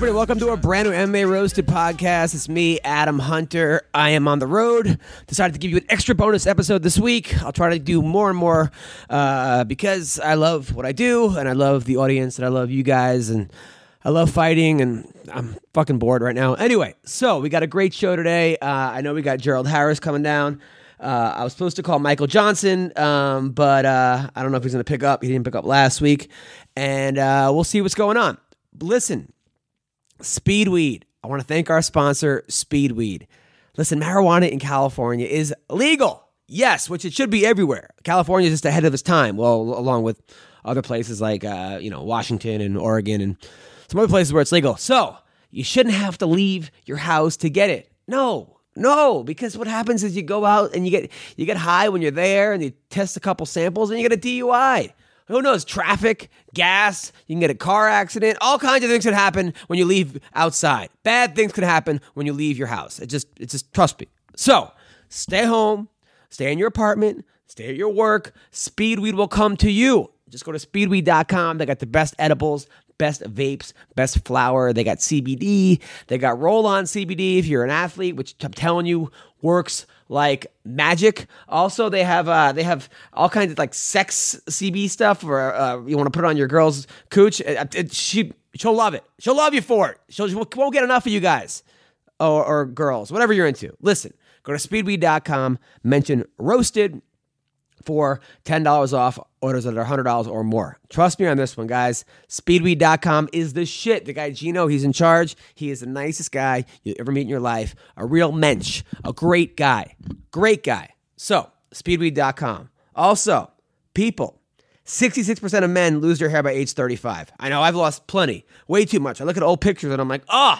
everybody, welcome to our brand new MMA Roasted podcast. It's me, Adam Hunter. I am on the road. Decided to give you an extra bonus episode this week. I'll try to do more and more uh, because I love what I do and I love the audience and I love you guys and I love fighting and I'm fucking bored right now. Anyway, so we got a great show today. Uh, I know we got Gerald Harris coming down. Uh, I was supposed to call Michael Johnson, um, but uh, I don't know if he's going to pick up. He didn't pick up last week. And uh, we'll see what's going on. Listen, Speedweed. I want to thank our sponsor, Speedweed. Listen, marijuana in California is legal. Yes, which it should be everywhere. California is just ahead of its time. Well, along with other places like uh, you know Washington and Oregon and some other places where it's legal. So you shouldn't have to leave your house to get it. No, no, because what happens is you go out and you get you get high when you're there and you test a couple samples and you get a DUI. Who knows? Traffic, gas, you can get a car accident, all kinds of things can happen when you leave outside. Bad things can happen when you leave your house. It just, it just, trust me. So stay home, stay in your apartment, stay at your work. Speedweed will come to you. Just go to speedweed.com. They got the best edibles, best vapes, best flower. They got CBD. They got roll on CBD if you're an athlete, which I'm telling you works like magic. Also, they have uh, they have all kinds of like sex CB stuff, or uh, you want to put it on your girl's cooch. It- it- she she'll love it. She'll love you for it. She'll, she won't get enough of you guys or, or girls, whatever you're into. Listen, go to speedweed.com, mention roasted for $10 off orders that are $100 or more. Trust me on this one, guys. Speedweed.com is the shit. The guy Gino, he's in charge. He is the nicest guy you ever meet in your life. A real mensch. A great guy. Great guy. So, speedweed.com. Also, people, 66% of men lose their hair by age 35. I know I've lost plenty. Way too much. I look at old pictures and I'm like, oh,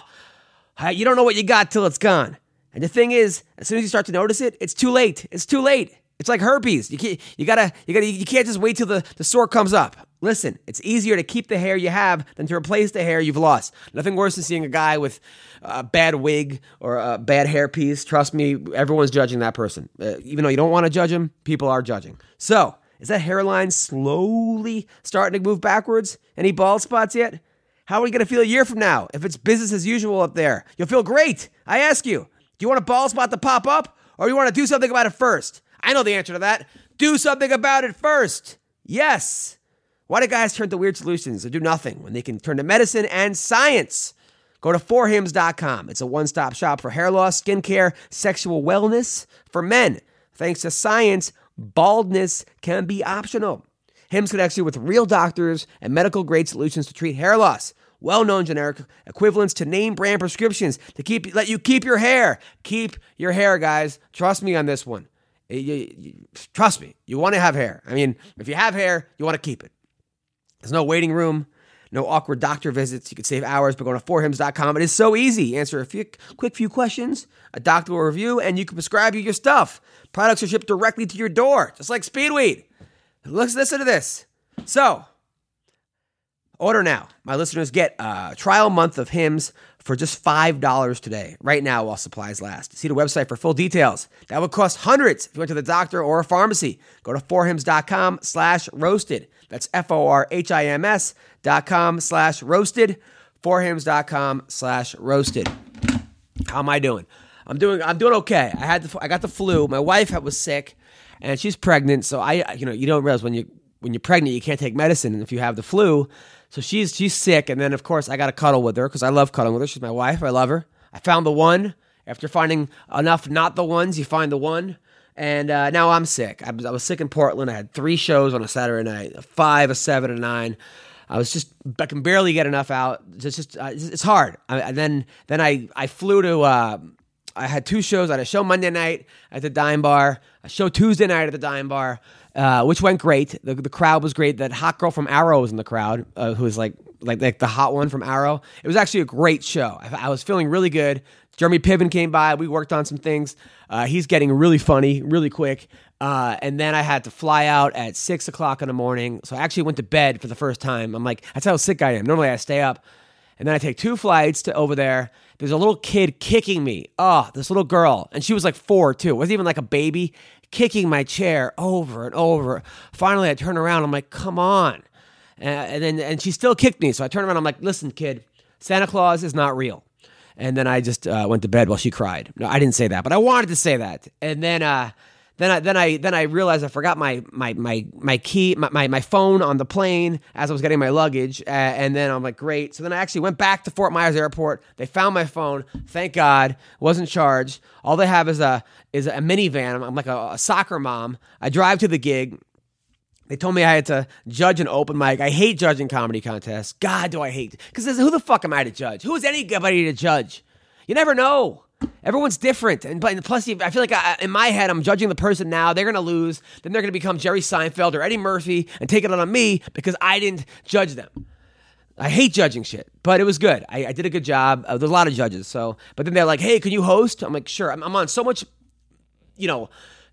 you don't know what you got till it's gone. And the thing is, as soon as you start to notice it, it's too late. It's too late. It's like herpes. You can't, you gotta, you gotta, you can't just wait till the, the sore comes up. Listen, it's easier to keep the hair you have than to replace the hair you've lost. Nothing worse than seeing a guy with a bad wig or a bad hairpiece. Trust me, everyone's judging that person. Uh, even though you don't want to judge him, people are judging. So, is that hairline slowly starting to move backwards? Any bald spots yet? How are we going to feel a year from now if it's business as usual up there? You'll feel great. I ask you, do you want a bald spot to pop up or you want to do something about it first? I know the answer to that. Do something about it first. Yes. Why do guys turn to weird solutions or do nothing when they can turn to medicine and science? Go to forhims.com. It's a one stop shop for hair loss, skincare, sexual wellness for men. Thanks to science, baldness can be optional. Hims connects you with real doctors and medical grade solutions to treat hair loss. Well-known generic equivalents to name brand prescriptions to keep let you keep your hair. Keep your hair, guys. Trust me on this one. You- you- you- trust me. You want to have hair. I mean, if you have hair, you want to keep it. There's no waiting room, no awkward doctor visits. You can save hours by going to forhims.com. It is so easy. Answer a few, quick few questions, a doctor will review, and you can prescribe you your stuff. Products are shipped directly to your door, just like Speedweed. Let's listen to this. So, order now. My listeners get a trial month of Hims for just $5 today, right now while supplies last. See the website for full details. That would cost hundreds if you went to the doctor or a pharmacy. Go to forhims.com slash roasted. That's F-O-R-H-I-M-S dot com slash roasted. Forhims.com slash roasted. How am I doing? I'm doing I'm doing okay. I had the, I got the flu. My wife was sick, and she's pregnant. So I you know you don't realize when you when you're pregnant you can't take medicine And if you have the flu. So she's she's sick, and then of course I got to cuddle with her because I love cuddling with her. She's my wife. I love her. I found the one. After finding enough not the ones, you find the one. And uh, now I'm sick. I was, I was sick in Portland. I had three shows on a Saturday night, a five, a seven, a nine. I was just I can barely get enough out. It's just uh, it's hard. I, and then then I I flew to. Uh, I had two shows. I had a show Monday night at the Dime Bar, a show Tuesday night at the Dime Bar, uh, which went great. The, the crowd was great. That hot girl from Arrow was in the crowd, uh, who was like like like the hot one from Arrow. It was actually a great show. I, I was feeling really good. Jeremy Piven came by. We worked on some things. Uh, he's getting really funny, really quick. Uh, and then I had to fly out at six o'clock in the morning. So I actually went to bed for the first time. I'm like, that's how sick I am. Normally I stay up. And then I take two flights to over there. There's a little kid kicking me. Oh, this little girl. And she was like four, too. It wasn't even like a baby, kicking my chair over and over. Finally, I turn around. I'm like, come on. And then and she still kicked me. So I turn around. I'm like, listen, kid, Santa Claus is not real. And then I just uh, went to bed while she cried. No, I didn't say that, but I wanted to say that. And then uh, then I then I then I realized I forgot my my my my key my, my, my phone on the plane as I was getting my luggage. Uh, and then I'm like, great. So then I actually went back to Fort Myers Airport. They found my phone. Thank God, wasn't charged. All they have is a is a minivan. I'm, I'm like a, a soccer mom. I drive to the gig. They told me I had to judge an open mic. I hate judging comedy contests. God, do I hate because who the fuck am I to judge? Who is anybody to judge? You never know. Everyone's different, and but plus, I feel like I, in my head, I'm judging the person now. They're gonna lose, then they're gonna become Jerry Seinfeld or Eddie Murphy and take it on me because I didn't judge them. I hate judging shit, but it was good. I, I did a good job. Uh, there's a lot of judges, so but then they're like, "Hey, can you host?" I'm like, "Sure." I'm, I'm on so much, you know,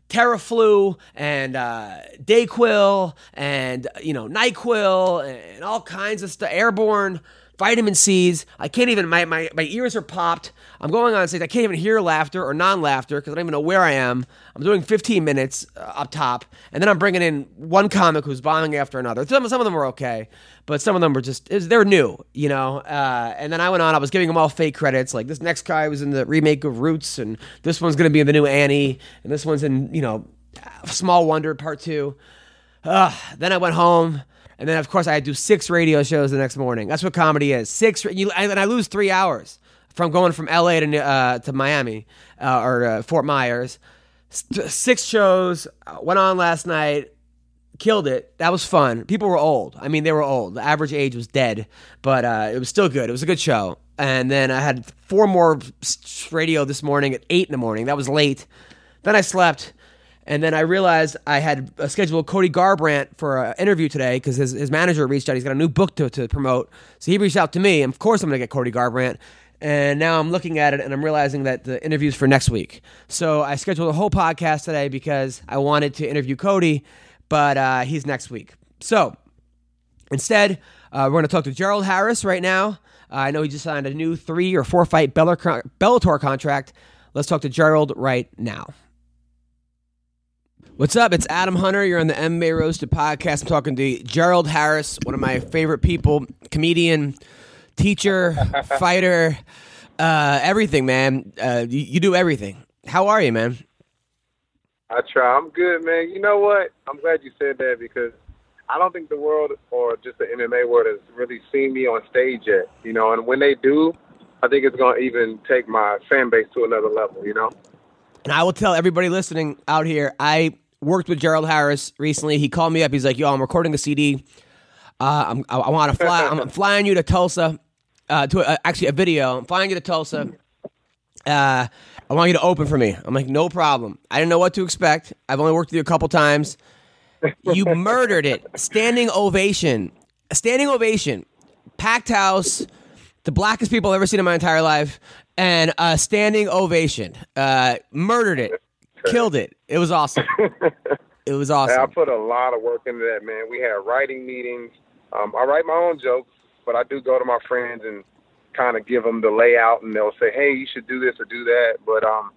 Theraflu and uh, Dayquil and you know Nyquil and all kinds of stuff. Airborne vitamin C's. I can't even. My, my my ears are popped. I'm going on stage. I can't even hear laughter or non-laughter because I don't even know where I am. I'm doing 15 minutes uh, up top, and then I'm bringing in one comic who's bombing after another. Some some of them were okay, but some of them were just was- they're new, you know. Uh, and then I went on. I was giving them all fake credits. Like this next guy was in the remake of Roots, and this one's going to be in the new Annie, and this one's in you know Small Wonder Part Two. Uh, then I went home, and then of course I had to do six radio shows the next morning. That's what comedy is. Six, you, and I lose three hours from going from L.A. to uh, to Miami uh, or uh, Fort Myers. Six shows uh, went on last night. Killed it. That was fun. People were old. I mean, they were old. The average age was dead, but uh, it was still good. It was a good show. And then I had four more radio this morning at eight in the morning. That was late. Then I slept. And then I realized I had uh, scheduled Cody Garbrandt for an interview today because his, his manager reached out. He's got a new book to, to promote. So he reached out to me. And of course, I'm going to get Cody Garbrandt. And now I'm looking at it and I'm realizing that the interview's for next week. So I scheduled a whole podcast today because I wanted to interview Cody, but uh, he's next week. So Instead, uh, we're going to talk to Gerald Harris right now. Uh, I know he just signed a new three or four fight Bellator Bellator contract. Let's talk to Gerald right now. What's up? It's Adam Hunter. You're on the MMA Roasted podcast. I'm talking to Gerald Harris, one of my favorite people, comedian, teacher, fighter, uh, everything, man. Uh, you, you do everything. How are you, man? I try. I'm good, man. You know what? I'm glad you said that because I don't think the world or just the MMA world has really seen me on stage yet. You know, and when they do, I think it's going to even take my fan base to another level. You know. And I will tell everybody listening out here, I worked with Gerald Harris recently. He called me up. He's like, "Yo, I'm recording a CD. Uh, I'm, I, I want to fly. I'm flying you to Tulsa. Uh, to actually a video. I'm flying you to Tulsa. Uh, I want you to open for me." I'm like, "No problem." I didn't know what to expect. I've only worked with you a couple times. You murdered it. Standing ovation. A standing ovation. Packed house. The blackest people I've ever seen in my entire life. And a standing ovation. Uh, murdered it. Killed it. It was awesome. It was Hey, I put a lot of work into that, man. We had writing meetings. Um, I write my own jokes, but I do go to my friends and kind of give them the layout, and they'll say, "Hey, you should do this or do that." But um,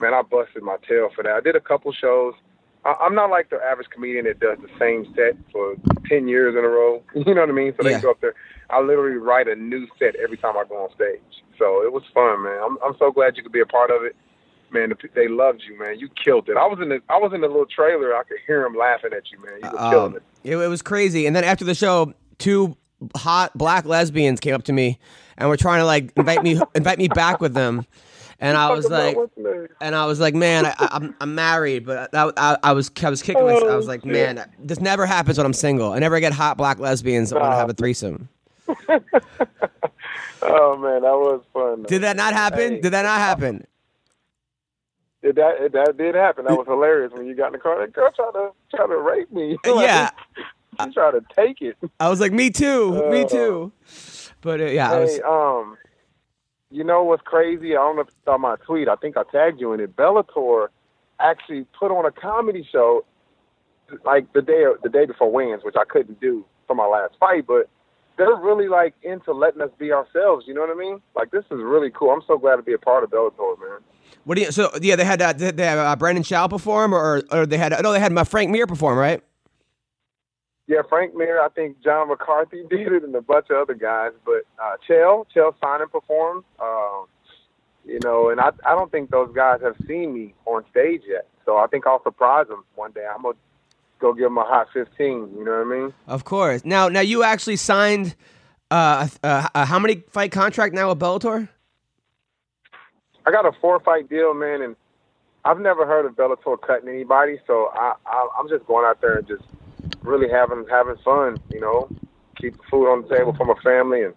man, I busted my tail for that. I did a couple shows. I, I'm not like the average comedian that does the same set for ten years in a row. You know what I mean? So Yeah. they go up there. I literally write a new set every time I go on stage. So it was fun, man. I'm I'm so glad you could be a part of it. Man, they loved you, man. You killed it. I was in the I was in the little trailer. I could hear them laughing at you, man. You were killing Um, it. it, it was crazy. And then after the show, two hot black lesbians came up to me and were trying to like invite me invite me back with them. and I was like, and I was like, man, I, I'm I'm married, but I, I, I was I was kicking myself. I was like, Oh, man, this never happens when I'm single. I never get hot black lesbians that want to have a threesome. Oh man, that was fun. Did that not happen? Hey. Did that not happen? It, that it, that did happen. That was hilarious when you got in the car. That girl tried to try to rape me. Like, Yeah. she tried to take it. I was like, me too, me Uh, too. But uh, yeah, I was. Um, you know what's crazy? I don't know if you saw my tweet. I think I tagged you in it. Bellator actually put on a comedy show like the day the day before wins, which I couldn't do for my last fight, but they're really like into letting us be ourselves. You know what I mean? Like this is really cool. I'm so glad to be a part of Bellator, man. What do you? So yeah, they had uh, did they have uh, Brendan Schaub perform, or or they had no, they had my Frank Mir perform, right? Yeah, Frank Mir, I think John McCarthy did it, and a bunch of other guys. But uh, Chael, Chael Sonnen performed. Um, you know, and I I don't think those guys have seen me on stage yet. So I think I'll surprise them one day. I'm gonna go give them a hot 15. You know what I mean? Of course. Now, now you actually signed uh, uh, uh how many fight contract now with Bellator? I got a four fight deal, man, and I've never heard of Bellator cutting anybody. So I, I I'm just going out there and just really having having fun. You know, keep the food on the table for my family, and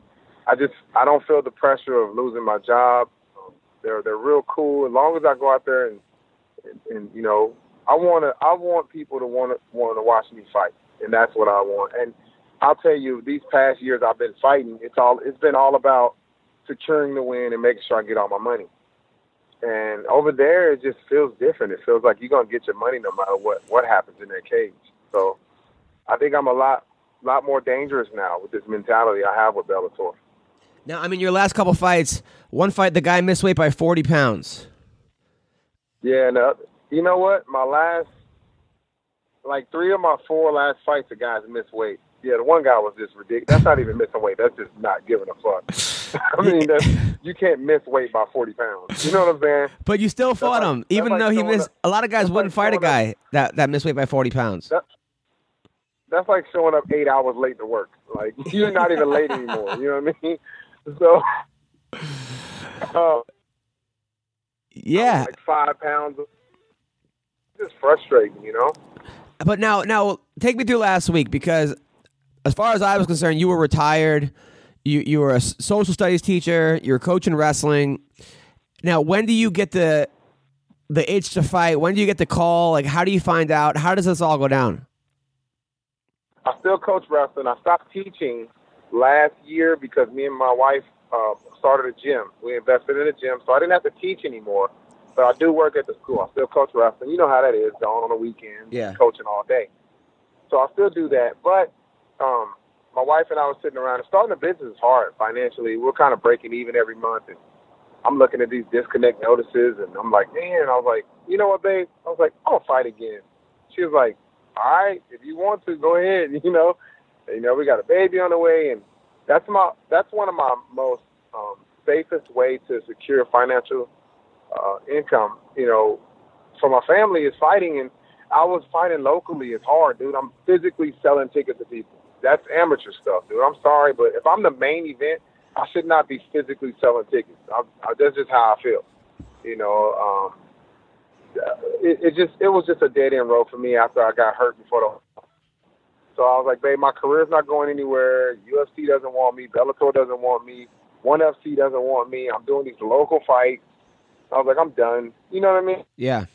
I just I don't feel the pressure of losing my job. They're they're real cool. As long as I go out there and and, and you know, I want to I want people to want to want to watch me fight, and that's what I want. And I'll tell you, these past years I've been fighting. It's all it's been all about securing the win and making sure I get all my money. And over there, it just feels different. It feels like you're gonna get your money no matter what what happens in that cage. So I think I'm a lot lot more dangerous now with this mentality I have with Bellator. Now, I mean, your last couple fights, one fight the guy missed weight by forty pounds. Yeah, and uh, you know what? My last, like three of my four last fights, the guys missed weight. Yeah, the one guy was just ridiculous. That's not even missing weight. That's just not giving a fuck. I mean, that's, you can't miss weight by 40 pounds. You know what I'm saying? But you still fought like- him, that's even like though he missed. up- A lot of guys wouldn't like fight a guy that, that missed weight by forty pounds. That- That's like showing up eight hours late to work. Like, you're not even late anymore. You know what I mean? So, uh, Yeah, like five pounds. It's just frustrating, you know? but now, now take me through last week because, as far as I was concerned, you were retired. You you were a social studies teacher. You were coaching wrestling. Now, when do you get the the itch to fight? When do you get the call? Like, how do you find out? How does this all go down? I still coach wrestling. I stopped teaching last year because me and my wife uh, started a gym. We invested in a gym, so I didn't have to teach anymore. But I do work at the school. I still coach wrestling. You know how that is, going on the weekends, Yeah. coaching all day. So I still do that. But um, my wife and I were sitting around. And starting a business is hard financially. We're kind of breaking even every month, and I'm looking at these disconnect notices, and I'm like, man. I was like, you know what, babe? I was like, gonna fight again. She was like, all right, if you want to, go ahead. You know, you know, we got a baby on the way, and that's my that's one of my most um, safest way to secure financial uh, income. You know, for my family is fighting, and I was fighting locally. It's hard, dude. I'm physically selling tickets to people. That's amateur stuff, dude. I'm sorry, but if I'm the main event, I should not be physically selling tickets. I, I, that's just how I feel. You know, um, it, it just it was just a dead end road for me after I got hurt before the. So I was like, babe, my career's not going anywhere. UFC doesn't want me. Bellator doesn't want me. One FC doesn't want me. I'm doing these local fights. I was like, I'm done. You know what I mean? Yeah.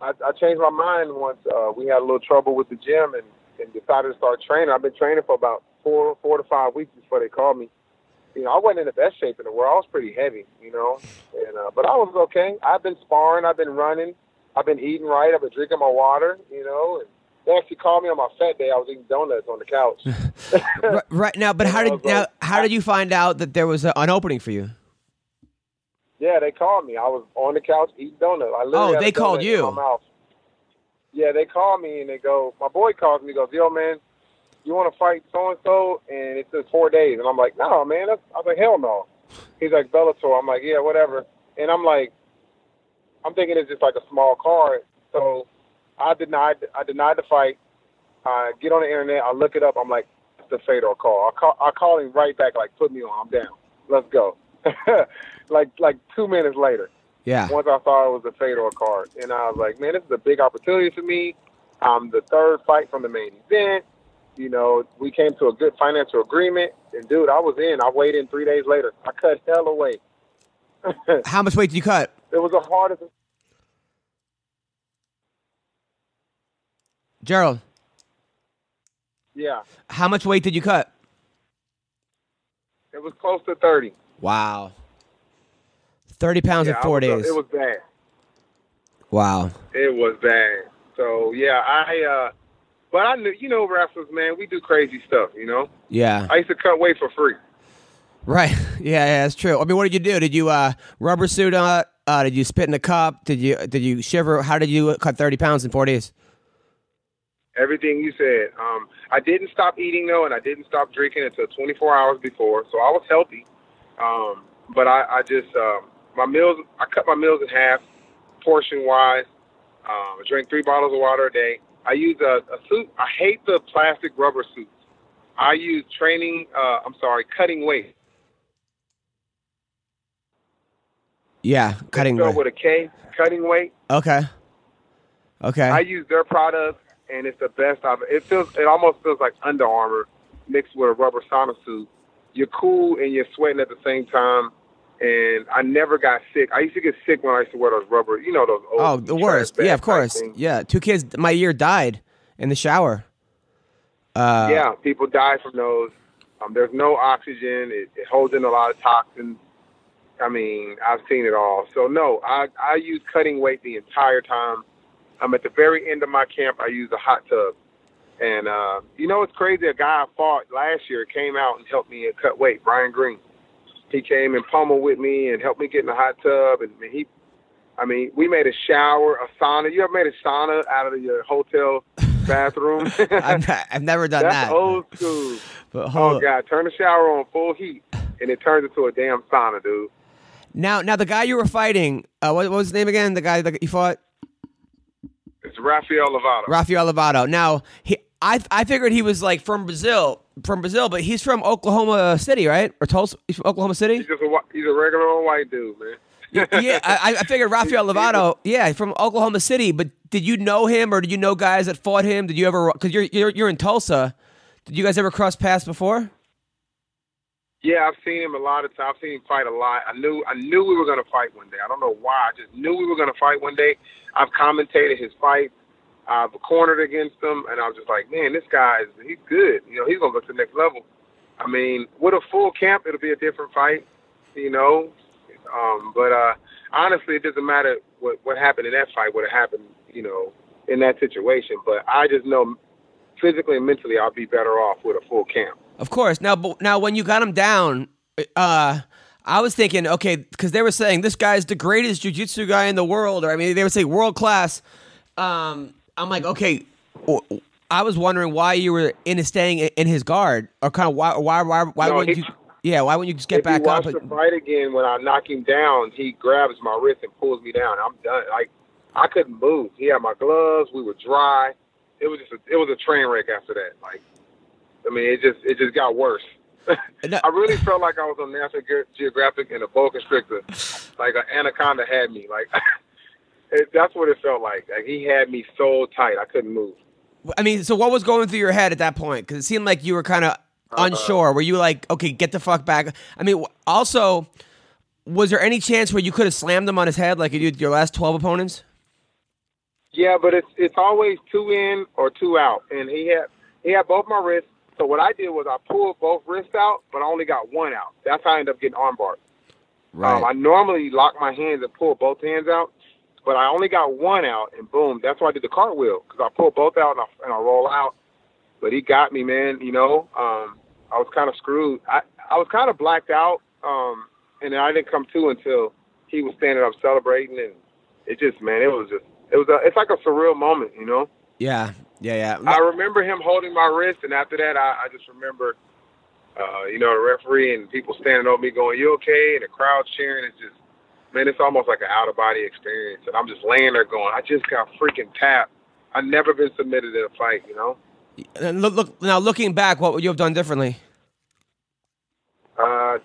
I, I changed my mind once uh, we had a little trouble with the gym and, and decided to start training. I've been training for about four four to five weeks before they called me. You know, I wasn't in the best shape in the world. I was pretty heavy, you know, and uh, but I was okay. I've been sparring. I've been running. I've been eating right. I've been drinking my water, you know. And they actually called me on my fat day. I was eating donuts on the couch. right, right now, but how did now like- how did you find out that there was a, an opening for you? Yeah, they called me. I was on the couch eating donuts. I literally Oh, they called you. Yeah, they called me and they go. My boy calls me. Goes, yo, man, you want to fight so and so? And it's in four days. And I'm like, no, man. That's, I was like, hell no. He's like Bellator. I'm like, yeah, whatever. And I'm like, I'm thinking it's just like a small card. So I denied. I denied the fight. I get on the internet. I look it up. I'm like, it's the Fedor call. I call. I call him right back. Like, put me on. I'm down. Let's go. like like two minutes later. Yeah. Once I saw it was a Fedor card, and I was like, man, this is a big opportunity for me. I'm the third fight from the main event. You know, we came to a good financial agreement, and dude, I was in. I weighed in three days later. I cut hell away. How much weight did you cut? It was the hardest. Gerald, Yeah, how much weight did you cut? it was close to thirty. Wow. 30 pounds Yeah, in four was- days. It was bad. wow. It was bad. So yeah, I. uh But I knew, you know, wrestlers, man, we do crazy stuff. You know, Yeah. I used to cut weight for free. Right. Yeah, yeah, that's true. I mean, what did you do? Did you uh, rubber suit on? Uh, did you spit in a cup? Did you did you shiver? How did you cut 30 pounds in four days? Everything you said. Um, I didn't stop eating though, and I didn't stop drinking until 24 hours before. So I was healthy. Um, but I, I just um, my meals. I cut my meals in half, portion wise. Um, I drink three bottles of water a day. I use a, a suit. I hate the plastic rubber suits. I use training. Uh, I'm sorry, cutting weight. Yeah, cutting weight. with a K. Cutting weight. Okay. Okay. I use their product, and it's the best I've. It feels. It almost feels like Under Armour mixed with a rubber sauna suit. You're cool and you're sweating at the same time. And I never got sick. I used to get sick when I used to wear those rubber. You know those. Old oh, the worst. Yeah, of course. Yeah, two kids my ear died in the shower. Uh, yeah, people die from those. Um, there's no oxygen. It, it holds in a lot of toxins. I mean, I've seen it all. So no, I I use cutting weight the entire time. I'm at the very end of my camp. I use a hot tub, and uh, you know it's crazy. A guy I fought last year came out and helped me cut weight. Brian Green. He came and pummeled with me and helped me get in the hot tub. And he, I mean, we made a shower, a sauna. You ever made a sauna out of your hotel bathroom? I've, I've never done That's that. old school. But Oh god, turn the shower on full heat, and it turns into a damn sauna, dude. Now, now the guy you were fighting, uh, what, what was his name again? The guy that you fought, It's Rafael Lovato. Rafael Lovato. Now, he, I, I figured he was like from Brazil, from Brazil, but he's from Oklahoma City, right? Or Tulsa? He's from Oklahoma City. he's just a he's a regular old white dude, man. yeah, I, I figured Rafael Lovato. Yeah, from Oklahoma City. But did you know him, or did you know guys that fought him? Did you ever? Because you're, you're you're in Tulsa. Did you guys ever cross paths before? Yeah, I've seen him a lot of times. I've seen him fight a lot. I knew I knew we were gonna fight one day. I don't know why. I just knew we were gonna fight one day. I've commentated his fights. I've cornered against him, and I was just like, man, this guy is he's good. You know, he's gonna go to the next level. I mean, with a full camp, it'll be a different fight. You know, um, but uh, honestly, it doesn't matter what what happened in that fight. What happened, you know, in that situation. But I just know physically and mentally, I'll be better off with a full camp. Of course. Now, now when you got him down, uh, I was thinking, okay, because they were saying this guy's the greatest jujitsu guy in the world, or I mean, they would say world class. Um, I'm like, okay. I was wondering why you were in staying in his guard, or kind of why, why, why, why No, wouldn't you? Yeah, why wouldn't you just get if back up? the fight again, when I knock him down, he grabs my wrist and pulls me down. I'm done. Like I couldn't move. He had my gloves. We were dry. It was just a, it was a train wreck after that. Like I mean, it just it just got worse. No. I really felt like I was on National Ge- Geographic and a boa constrictor, like an anaconda had me. Like it, that's what it felt like. Like he had me so tight, I couldn't move. I mean, so what was going through your head at that point? Because it seemed like you were kind of Uh-huh. unsure. Were you like, okay, get the fuck back? I mean, also, was there any chance where you could have slammed him on his head like you did your last twelve opponents? Yeah, but it's it's always two in or two out, and he had he had both my wrists. So what I did was I pulled both wrists out, but I only got one out. That's how I ended up getting armbar. Um, I normally lock my hands and pull both hands out, but I only got one out, and boom, that's why I did the cartwheel because I pulled both out and I, and I roll out. But he got me, man. You know, um, I was kind of screwed. I I was kind of blacked out, um, and then I didn't come to until he was standing up celebrating, and it just, man, it was just, it was, a, it's like a surreal moment, you know. yeah, yeah, yeah. I remember him holding my wrist, and after that, I, I just remember, uh, you know, the referee and people standing over me going, "You okay?" and the crowd cheering. It's just, man, it's almost like an out of body experience. And I'm just laying there going, "I just got freaking tapped. I've never been submitted in a fight, you know." And look, look now looking back, what would you have done differently? Uh,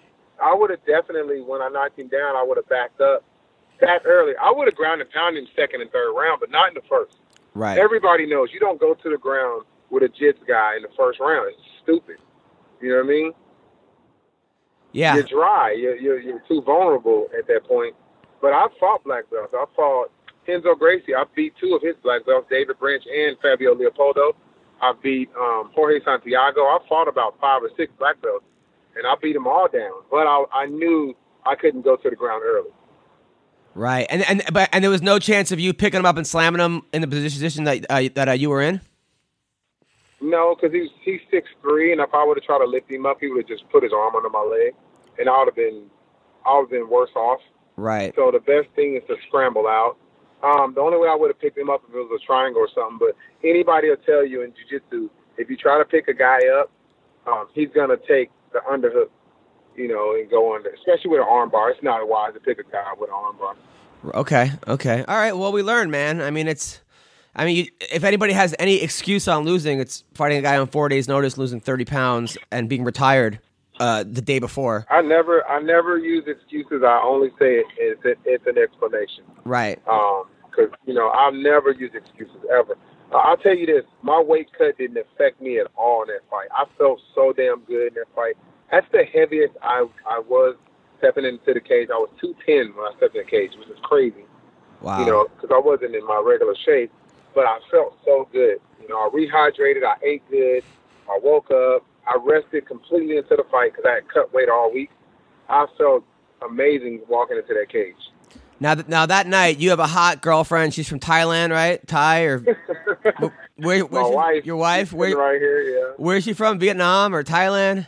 I would have definitely when I knocked him down, I would have backed up that early. I would have ground and pounded him second and third round, but not in the first. Right. Everybody knows you don't go to the ground with a jits guy in the first round. It's stupid. You know what I mean? Yeah. You're dry. You're, you're you're too vulnerable at that point. But I fought black belts. I fought Renzo Gracie. I beat two of his black belts, David Branch and Fabio Leopoldo. I beat um, Jorge Santiago. I fought about five or six black belts, and I beat them all down. But I, I knew I couldn't go to the ground early. Right. And and but and there was no chance of you picking him up and slamming him in the position that uh, that uh, you were in. No, because he's he's six three, and if I would have tried to lift him up, he would have just put his arm under my leg, and I would have been I would have been worse off. Right. So the best thing is to scramble out. Um, the only way I would have picked him up if it was a triangle or something. But anybody will tell you in jiu-jitsu, if you try to pick a guy up, um, he's gonna take the underhook, you know, and go under. Especially with an armbar. it's not wise to pick a guy with an arm bar. Okay. Okay. All right. Well, we learned, man. I mean, it's. I mean, you, if anybody has any excuse on losing, it's fighting a guy on four days' notice, losing thirty pounds, and being retired uh, the day before. I never, I never use excuses. I only say it, it's, it, it's an explanation. Right. because you know I'll never use excuses ever. Uh, I'll tell you this: my weight cut didn't affect me at all in that fight. I felt so damn good in that fight. That's the heaviest I I was stepping into the cage. I was two ten when I stepped in the cage, which is crazy, Wow. you know, because I wasn't in my regular shape. But I felt so good. You know, I rehydrated. I ate good. I woke up. I rested completely into the fight because I had cut weight all week. I felt amazing walking into that cage. Now, th- now that night, you have a hot girlfriend. She's from Thailand, right? Thai or where? My she- wife, Your wife? Where? right here, yeah. Where's she from? Vietnam or Thailand?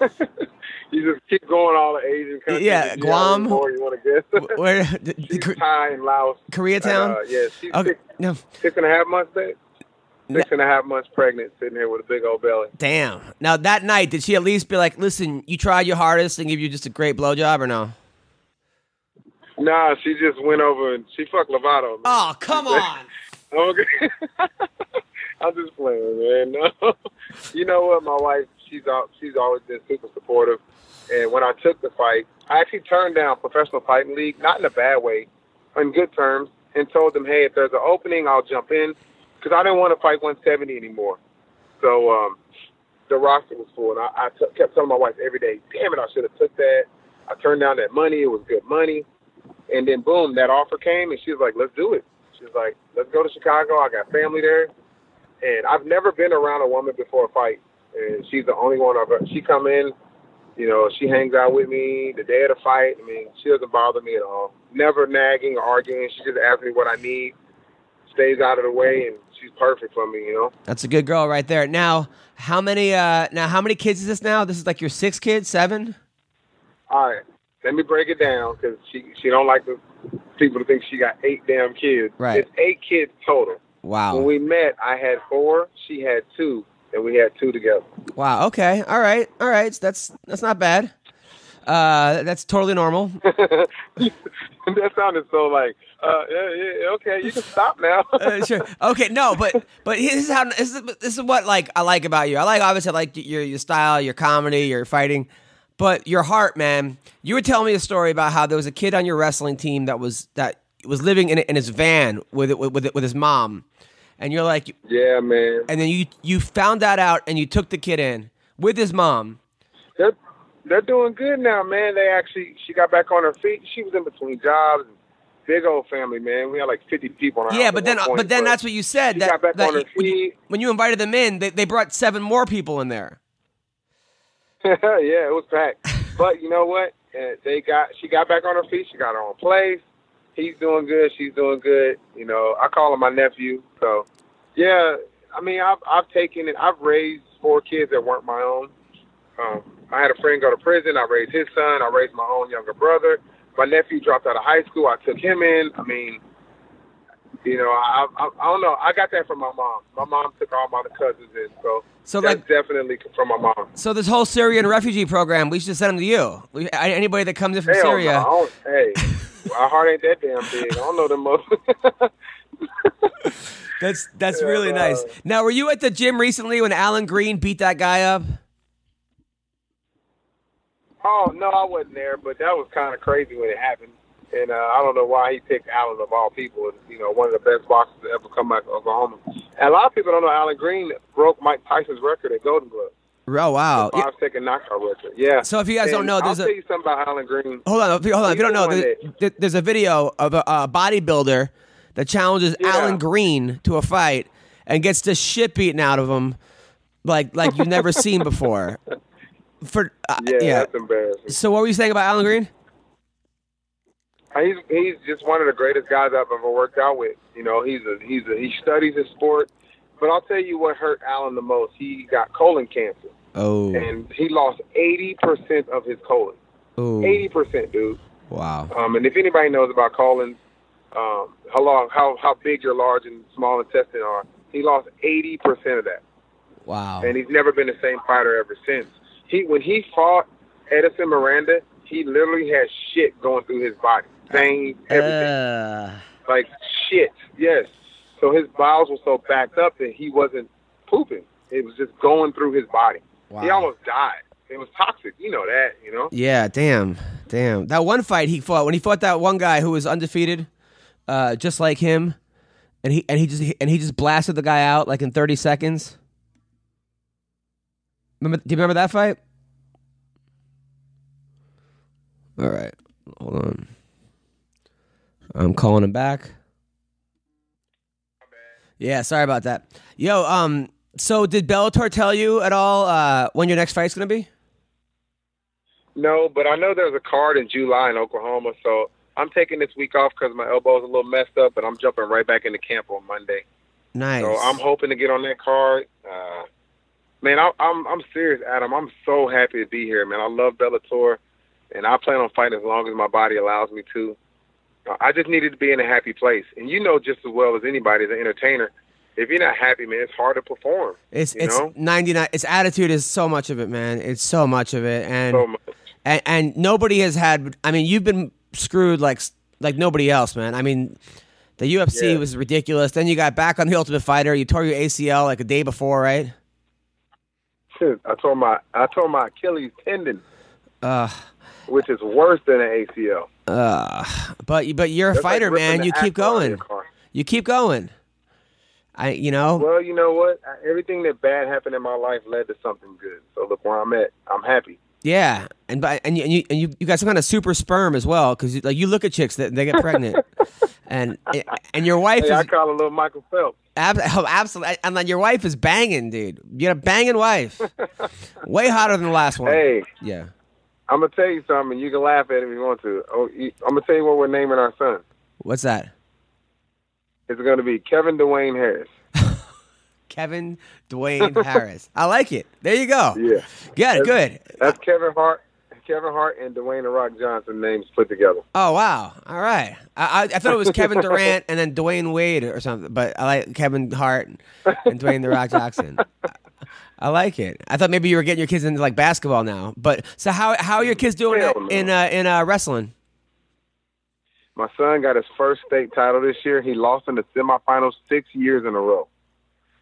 You just keep going all the Asian countries. Yeah, You see how Guam. More you want to guess? Where? d- d- she's K- Thai and Laos. Koreatown? Uh, yeah, she's Okay. six, No. six and a half months babe. Six and a half months pregnant, sitting here with a big old belly. Damn. Now that night, did she at least be like, "Listen, you tried your hardest and give you just a great blowjob," or no? Nah, she just went over and she fucked Lovato. man. Oh, come on. Okay. I'm just playing, man. No. you know what? My wife, she's she's always been super supportive. And when I took the fight, I actually turned down professional fighting league, not in a bad way, on good terms, and told them, hey, if there's an opening, I'll jump in, because I didn't want to fight 170 anymore. So um, the roster was full, and I, I t- kept telling my wife every day, damn it, I should have took that. I turned down that money; it was good money. And then boom, that offer came, and she was like, let's do it. She was like, let's go to Chicago. I got family there. And I've never been around a woman before a fight. And she's the only one I've She come in, you know, she hangs out with me the day of the fight. I mean, she doesn't bother me at all. Never nagging or arguing. She just asks me what I need, stays out of the way, and she's perfect for me, you know. That's a good girl right there. Now, how many? uh Now, how many kids is this now? This is like your sixth kid, seven. All right, let me break it down because she she don't like the people to think she got eight damn kids. Right. It's eight kids total. Wow. When we met, I had four. She had two, and we had two together. Wow. Okay. All right. All right. That's that's not bad. Uh, that's totally normal. that sounded so like, uh, yeah, yeah, okay, you can stop now. Uh, sure. Okay. No, but but this is how this is this is what like I like about you. I like obviously I like your your style, your comedy, your fighting, but your heart, man. You were telling me a story about how there was a kid on your wrestling team that was that was living in in his van with with with, with his mom, and you're like, yeah, man. and then you you found that out and you took the kid in with his mom. They're doing good now, man. They actually she got back on her feet. She was in between jobs. Big old family, man. We had like fifty people. In our Yeah, but then point, but then that's what you said that, that on her you- when, you, when you invited them in, they, they brought seven more people in there. yeah, it was packed. But you know what? Uh, they got she got back on her feet. She got her own place. He's doing good. She's doing good. You know, I call him my nephew. So, yeah. I mean, I've I've taken it. I've raised four kids that weren't my own. Um, I had a friend go to prison. I raised his son. I raised my own younger brother. My nephew dropped out of high school. I took him in. I mean, you know, I, I I don't know. I got that from my mom. My mom took all my cousins in, so So, that's like- definitely from my mom. So this whole Syrian refugee program, we should send them to you. We, anybody that comes in from Hell Syria. no. Hey, my heart ain't that damn big. I don't know them most. That's that's Yeah, really nice. Now, were you at the gym recently when Allan Green beat that guy up? Oh no, I wasn't there, but that was kind of crazy when it happened. And uh, I don't know why he picked Allan of all people. You know, one of the best boxers to ever come out of Oklahoma. And a lot of people don't know Allan Green broke Mike Tyson's record at Golden Gloves. Oh wow. Yeah. Five second knockout record. Yeah. So if you guys don't And know, I'll there's a- tell you something about Allan Green. Hold on, if you- hold on. If you don't know, He's the there- one there- there's a video of a, a bodybuilder that challenges Yeah. Allan Green to a fight and gets the shit beaten out of him, like like you've never seen before. For uh, Yeah, yeah. that's embarrassing. So what were you saying about Allan Green? He's he's just one of the greatest guys I've ever worked out with. You know, he's a he's a, he studies his sport. But I'll tell you what hurt Allan the most. He got colon cancer, Oh, and he lost eighty percent of his colon. oh, Eighty percent, dude. wow. Um, and if anybody knows about colons, um, how long, how how big your large and small intestine are, he lost eighty percent of that, Wow. and he's never been the same fighter ever since. He when he fought Edison Miranda, he literally had shit going through his body, veins, everything, Uh, like shit. Yes. So his bowels were so backed up that he wasn't pooping. It was just going through his body. He almost died. It was toxic. You know that. You know. yeah, damn, damn. That one fight he fought when he fought that one guy who was undefeated, uh, just like him, and he and he just and he just blasted the guy out like in thirty seconds. Remember? Do you remember that fight? All right, hold on. I'm calling him back. Yeah, sorry about that. Yo, um, so did Bellator tell you at all uh, when your next fight's gonna be? No, but I know there's a card in July in Oklahoma, so I'm taking this week off because my elbow's a little messed up, but I'm jumping right back into camp on Monday. Nice. So I'm hoping to get on that card. Uh, man, I, I'm I'm serious, Adam. I'm so happy to be here, man. I love Bellator, and I plan on fighting as long as my body allows me to. I just needed to be in a happy place, and you know just as well as anybody as an entertainer, if you're not happy, man, it's hard to perform. It's it's know? 99 its attitude is so much of it, man. It's so much of it and So much. and, and nobody has had I mean, you've been screwed like like nobody else, man. I mean, the UFC Yeah. was ridiculous. Then you got back on the Ultimate Fighter. You tore your ACL like a day before, right? Shit, I tore my I tore my Achilles tendon, Uh which is worse than an ACL. uh but but you're a That's fighter, ripping man. You keep axle out of going. You keep going. I you know, Well, you know what? Everything that bad happened in my life led to something good. So look where I'm at. I'm happy. Yeah, and by and you and you, and you, you got some kind of super sperm as well because like you look at chicks that they get pregnant, and and your wife Hey, I call a little Michael Phelps. ab- oh, absolutely, and then your wife is banging, dude. You got a banging wife, way hotter than the last one. Hey, Yeah, I'm gonna tell you something. You can laugh at it if you want to. Oh, I'm gonna tell you what we're naming our son. what's that? It's gonna be Kevin Dwayne Harris. Kevin Dwayne Harris. I like it. There you go. Yeah, Good, good. that's Kevin Hart. Kevin Hart and Dwayne the Rock Johnson names put together. Oh wow! All right. I, I, I thought it was Kevin Durant and then Dwayne Wade or something, but I like Kevin Hart and Dwayne the Rock Johnson. I, I like it. I thought maybe you were getting your kids into like basketball now. But so how how are your kids doing Hell in uh, in uh, wrestling? My son got his first state title this year. He lost in the semifinals six years in a row.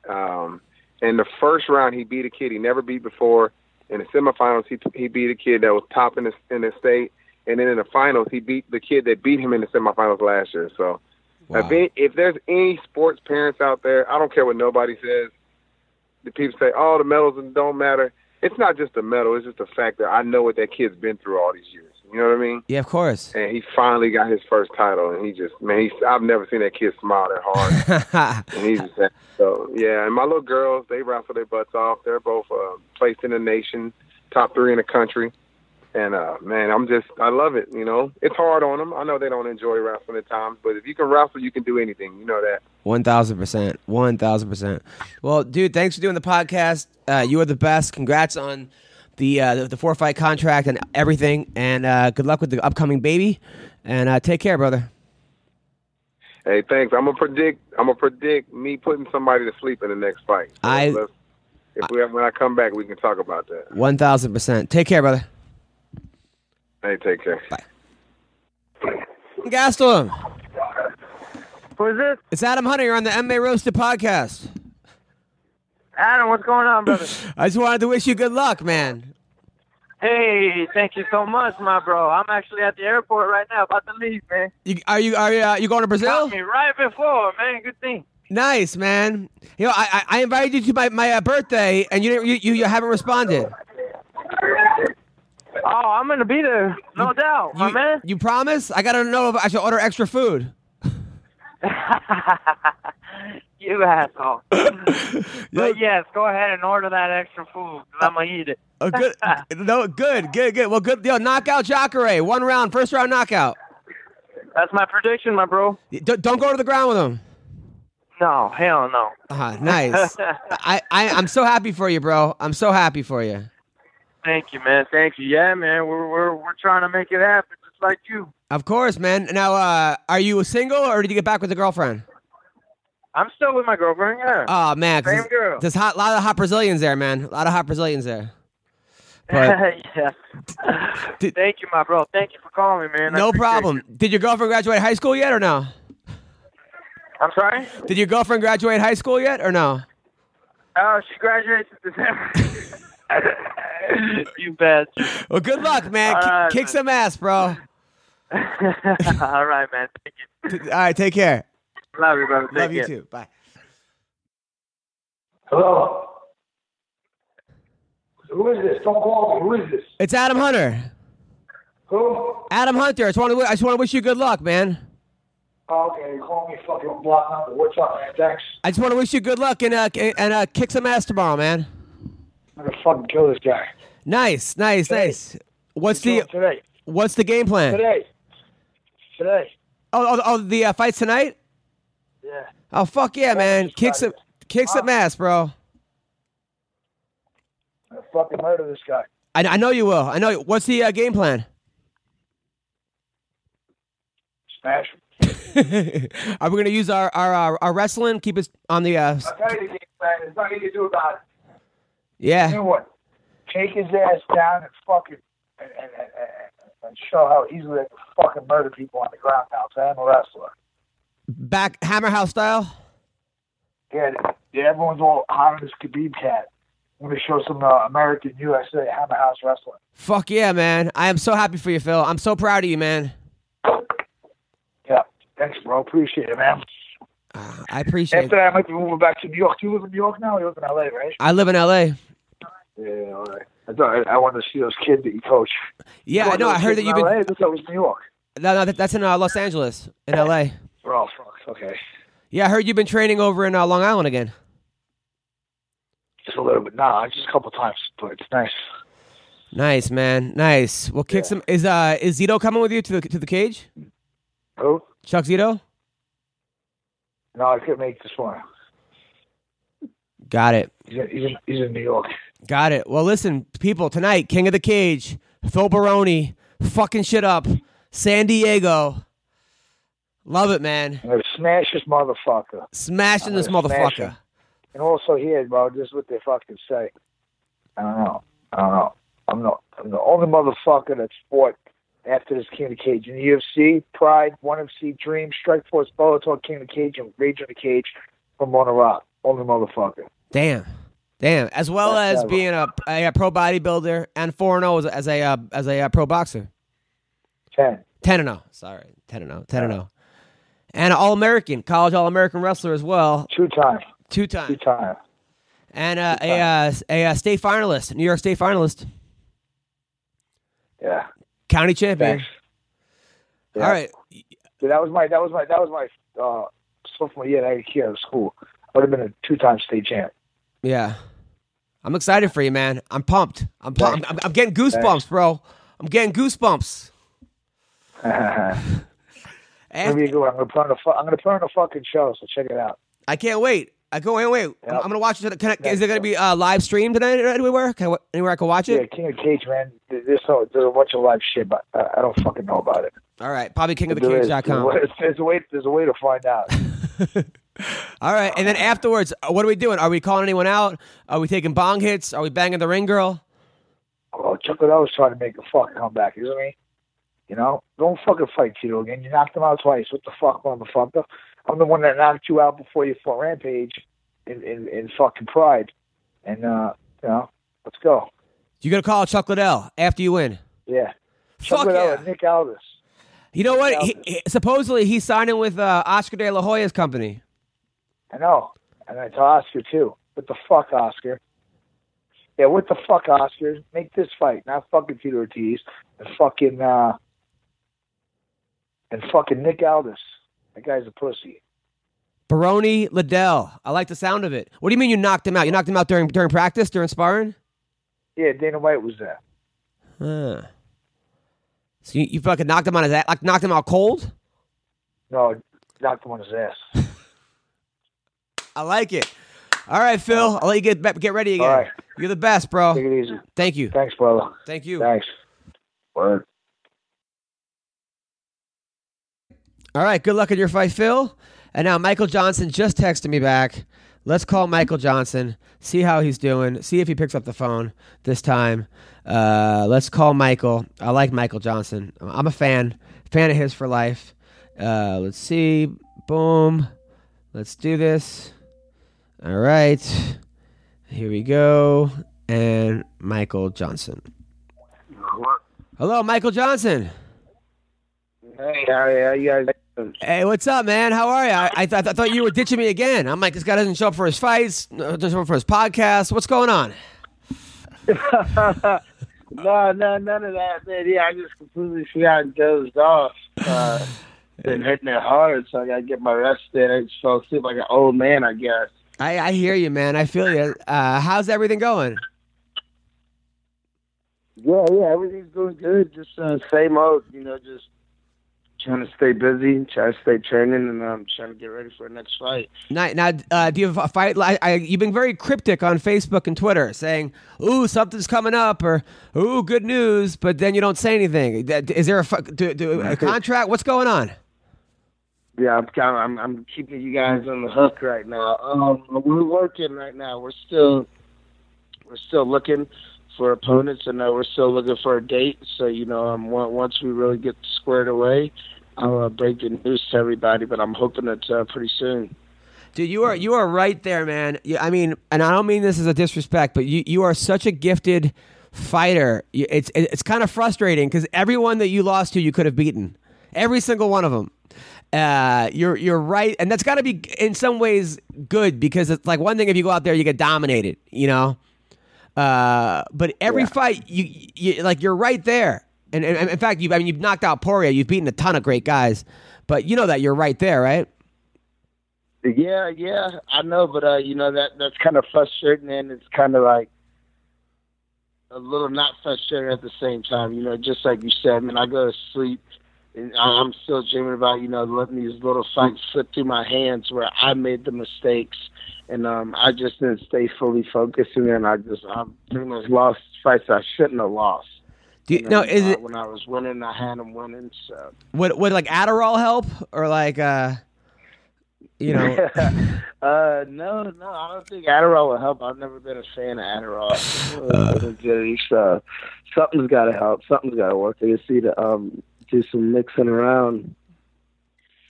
Um, in the first round, he beat a kid he never beat before. In the semifinals, he he beat a kid that was top in the in the state, and then in the finals, he beat the kid that beat him in the semifinals last year. So, Wow. if, any, if there's any sports parents out there, I don't care what nobody says. The people say, "Oh, the medals don't matter." It's not just the medal; it's just the fact that I know what that kid's been through all these years. You know what I mean? Yeah, of course. and he finally got his first title, and he just man, he's I've never seen that kid smile that hard, and he's just so yeah. And my little girls, they wrestle their butts off. They're both uh, placed in the nation, top three in the country, and uh, man, I'm just I love it. You know, it's hard on them. I know they don't enjoy wrestling at times, but if you can wrestle, you can do anything. You know that. One thousand percent. One thousand percent. Well, dude, thanks for doing the podcast. Uh, you are the best. Congrats on the uh, the, the four fight contract and everything. And uh, good luck with the upcoming baby. And uh, take care, brother. Hey, thanks. I'm gonna predict. I'm gonna predict me putting somebody to sleep in the next fight. So I- if we when I come back, we can talk about that. One thousand percent. Take care, brother. Hey, take care. Bye. Gastelum. Who is this? It's Adam Hunter. You're on the MMA Roasted podcast. Adam, what's going on, brother? I just wanted to wish you good luck, man. Hey, thank you so much, my bro. I'm actually at the airport right now, about to leave, man. You, are you are you, uh, you going to Brazil? Me right before, man. Good thing. Nice, man. You know, I I invited you to my my uh, birthday, and you didn't you, you you haven't responded. Oh, I'm gonna be there, no doubt, my you, man. You promise? I gotta know if I should order extra food. you asshole. but yes, go ahead and order that extra food. i I'm gonna eat it. Oh, good. no, good, good, good. Well, good. Yo, knockout Jacare. One round, first round knockout. That's my prediction, my bro. D- don't go to the ground with him. No, hell no. Uh, nice. I, I, I'm so happy for you, bro. I'm so happy for you. Thank you, man. Thank you. Yeah, man. We're we're we're trying to make it happen, like you. Of course, man. Now, uh, are you single or did you get back with a girlfriend? I'm still with my girlfriend. Yeah. Oh man, Same girl. There's hot, lot of hot Brazilians there, man. A lot of hot Brazilians there. But yeah. Did- Thank you, my bro. Thank you for calling, me man. No problem. Did your girlfriend graduate high school yet or no? I'm sorry. Did your girlfriend graduate high school yet or no? Oh, she graduates in December. you bet. Well, good luck, man. Ki- Kick some ass, bro. All right, man. Thank you. All right, take care. Love you, brother. Take Love you care. too. Bye. Hello. Who is this? Don't call me. Who is this? It's Adam Hunter. Who? Adam Hunter. I just want to. I just want to wish you good luck, man. Oh, okay, you call me fucking block number. What's up, man? Thanks. I just want to wish you good luck and uh, and uh, kick some ass tomorrow, man. I'm gonna fucking kill this guy. Nice, nice, Today. nice. What's Kill the today? What's the game plan? Today. Today. Oh, oh, oh the uh, fights tonight. Yeah. Oh fuck yeah, man! just Kick got some, it. kick some ass, bro. I'm fucking murder this guy. I, I know you will. I know. What's the uh, game plan? Smash. Are we gonna use our our, our, our wrestling? Keep us on the. Uh, I'll tell you the game plan. There's nothing you can do about it. You yeah. know what? Take his ass down and fucking and, and, and, and, show how easily I can fucking murder people on the ground now. 'cause I am a wrestler. Back Hammer House style. Yeah, yeah, everyone's all hot on this Khabib cat. I'm gonna show some uh, American USA Hammer House wrestling. Fuck yeah, man! I am so happy for you, Phil. I'm so proud of you, man. Yeah, thanks, bro. Appreciate it, man. Uh, I appreciate. After it. that, I might be moving back to New York. Do you live in New York now? You live in LA, right? I live in L.A. Yeah, all right. I thought I, I wanted to see those kids that you coach. Yeah, I know. I heard that you've LA? been. I thought that was New York. No, no, that- that's in uh, Los Angeles, in L.A. Oh, fuck. Okay. Yeah, I heard you've been training over in uh, Long Island again. Just a little bit. Nah, just a couple times, but it's nice. Nice, man. Nice. Well, kick Yeah. some. Is uh is Zito coming with you to the to the cage? Who? Chuck Zito. No, I couldn't make this one. Got it. He's in, he's in, he's in New York. Got it. Well, listen, people, tonight, King of the Cage, Phil Baroni, fucking shit up, San Diego. Love it, man. Smash this motherfucker. Smashing this I'm smash motherfucker. And also here, bro, this is what they fucking say. I don't know. I don't know. I'm the I'm the only motherfucker that's fought after this King of the Cage in the UFC, Pride, One FC, Dream, Strike Force, Bellator, King of the Cage, and Rage of the Cage from Rock. Only motherfucker. Damn. Damn. As well as being a, a, a pro bodybuilder and 4 0 as, as a uh, as a uh, pro boxer. Ten. 10 0. Sorry. 10 0. 10 0. And All American, college All American wrestler as well, Two time. two times, Two times. time. And uh, a, uh, a, uh state finalist, New York State finalist, Yeah. county champion. Yeah. All right. That was my that was my that was my uh sophomore year at out of school. I would have been a two time state champ. Yeah. I'm excited for you, man. I'm pumped. I'm pumped. I'm, I'm, getting goosebumps, bro. I'm getting goosebumps. After- I'm gonna put on a fu- I'm gonna put on a fucking show. So check it out. I can't wait. I go wait, wait. I'm, I'm gonna watch it. Can I, is it gonna be uh, live streamed tonight anywhere? Can I, anywhere I can watch it? Yeah. King of Cage, man. There's so there's a bunch of live shit, but I, I don't fucking know about it. All right, probably is. There's, kingofthecage.com. a- there's a way. There's a way to find out. All right, and then afterwards, uh, what are we doing? Are we calling anyone out? Are we taking bong hits? Are we banging the ring girl? well, Chuck Liddell's trying to make a fucking comeback, isn't he? You know, don't fucking fight Tito again. You knocked him out twice. What the fuck, motherfucker? I'm the one that knocked you out before you fought Rampage in in, in fucking Pride, and uh, you know, let's go. You gonna call Chuck Liddell after you win? Yeah. Fuck Chuck Liddell yeah. and Nick Aldis. You know what? He, he- supposedly he's signing with uh, Oscar De La Hoya's company. I know. And I tell Oscar too. What the fuck, Oscar? Yeah, what the fuck, Oscar? Make this fight, not fucking Tito Ortiz and fucking uh and fucking Nick Aldis. That guy's a pussy. Baroni Liddell. I like the sound of it. What do you mean you knocked him out? You knocked him out during during practice, during sparring? Yeah, Dana White was there. Huh. So you, you fucking knocked him on his ass, like knocked him out cold? No, knocked him on his ass. I like it. All right, Phil. I'll let you get get ready again. All right. You're the best, bro. Take it easy. Thank you. Thanks, brother. Thank you. Thanks. Word. All right, good luck in your fight, Phil. And now Michael Johnson just texted me back. Let's call Michael Johnson, see how he's doing, see if he picks up the phone this time. Uh, let's call Michael. I like Michael Johnson. I'm a fan, fan of his for life. Uh, let's see. Boom. Let's do this. All right. Here we go. And Michael Johnson. Hello, Michael Johnson. Hey, how are you guys? Hey, what's up, man? How are you? I, I, th- I thought you were ditching me again. I'm like, this guy doesn't show up for his fights, doesn't show up for his podcast. What's going on? no, no, none of that, man. Yeah, I just completely forgot and dozed off. Uh, been hitting it hard, so I gotta get my rest in. So I just fell asleep like an old man, I guess. I, I hear you, man. I feel you. Uh, how's everything going? Yeah, yeah, everything's going good. Just uh, same old, you know, just trying to stay busy, trying to stay training, and I'm um, trying to get ready for the next fight. Now, now uh, do you have a fight? I, I, you've been very cryptic on Facebook and Twitter, saying, "Ooh, something's coming up," or "Ooh, good news," but then you don't say anything. Is there a, do, do, a contract? What's going on? Yeah, I'm kind of, I'm, I'm keeping you guys on the hook right now. Um, we're working right now. We're still, we're still looking for opponents, and uh, we're still looking for a date. So you know, um, on- once we really get squared away, I'll uh, break the news to everybody. But I'm hoping it's uh, pretty soon. Dude, you are you are right there, man. You, I mean, and I don't mean this as a disrespect, but you, you are such a gifted fighter. You- It's it's kind of frustrating because everyone that you lost to, you could have beaten, every single one of them. Uh, you're you're right, and that's got to be in some ways good because it's like one thing if you go out there, you get dominated, you know. Uh, but every fight, you, you like you're right there, and, and, and in fact, you I mean you've knocked out Poirier. you've beaten a ton of great guys, but you know that you're right there, right? Yeah, yeah, I know, but uh, you know that that's kind of frustrating, and it's kind of like a little not frustrating at the same time. You know, just like you said, I mean, I go to sleep, and I'm still dreaming about you know letting these little fights slip through my hands where I made the mistakes, and um, I just didn't stay fully focused, and then I just I pretty much lost fights I shouldn't have lost. Do you, now is uh, it when I was winning, I had them winning. So would would like Adderall help or like uh you know uh, no, no, I don't think Adderall will help. I've never been a fan of Adderall. Uh, uh, something's got to help. Something's got to work. I just need to um, do some mixing around.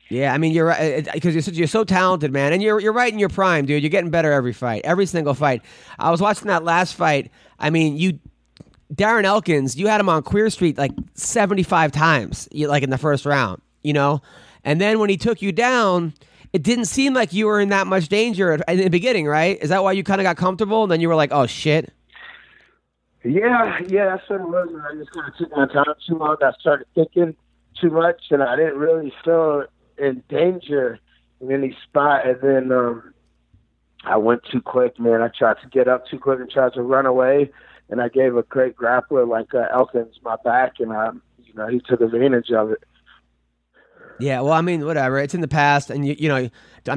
yeah I mean you're right because you're, you're so talented man and you're you're right in your prime dude. You're getting better every fight every single fight. I was watching that last fight. I mean you Darren Elkins you had him on Queer Street like 75 times like in the first round you know? And then when he took you down it didn't seem like you were in that much danger in the beginning right? Is that why you kind of got comfortable and then you were like oh shit Yeah, yeah, that's what it was. And I just kind of took my time too long. I started thinking too much, and I didn't really feel in danger in any spot. And then um, I went too quick, man. I tried to get up too quick and tried to run away. And I gave a great grappler like uh, Elkins my back, and um, you know he took advantage of it. Yeah, well, I mean, whatever. It's in the past, and you, you know,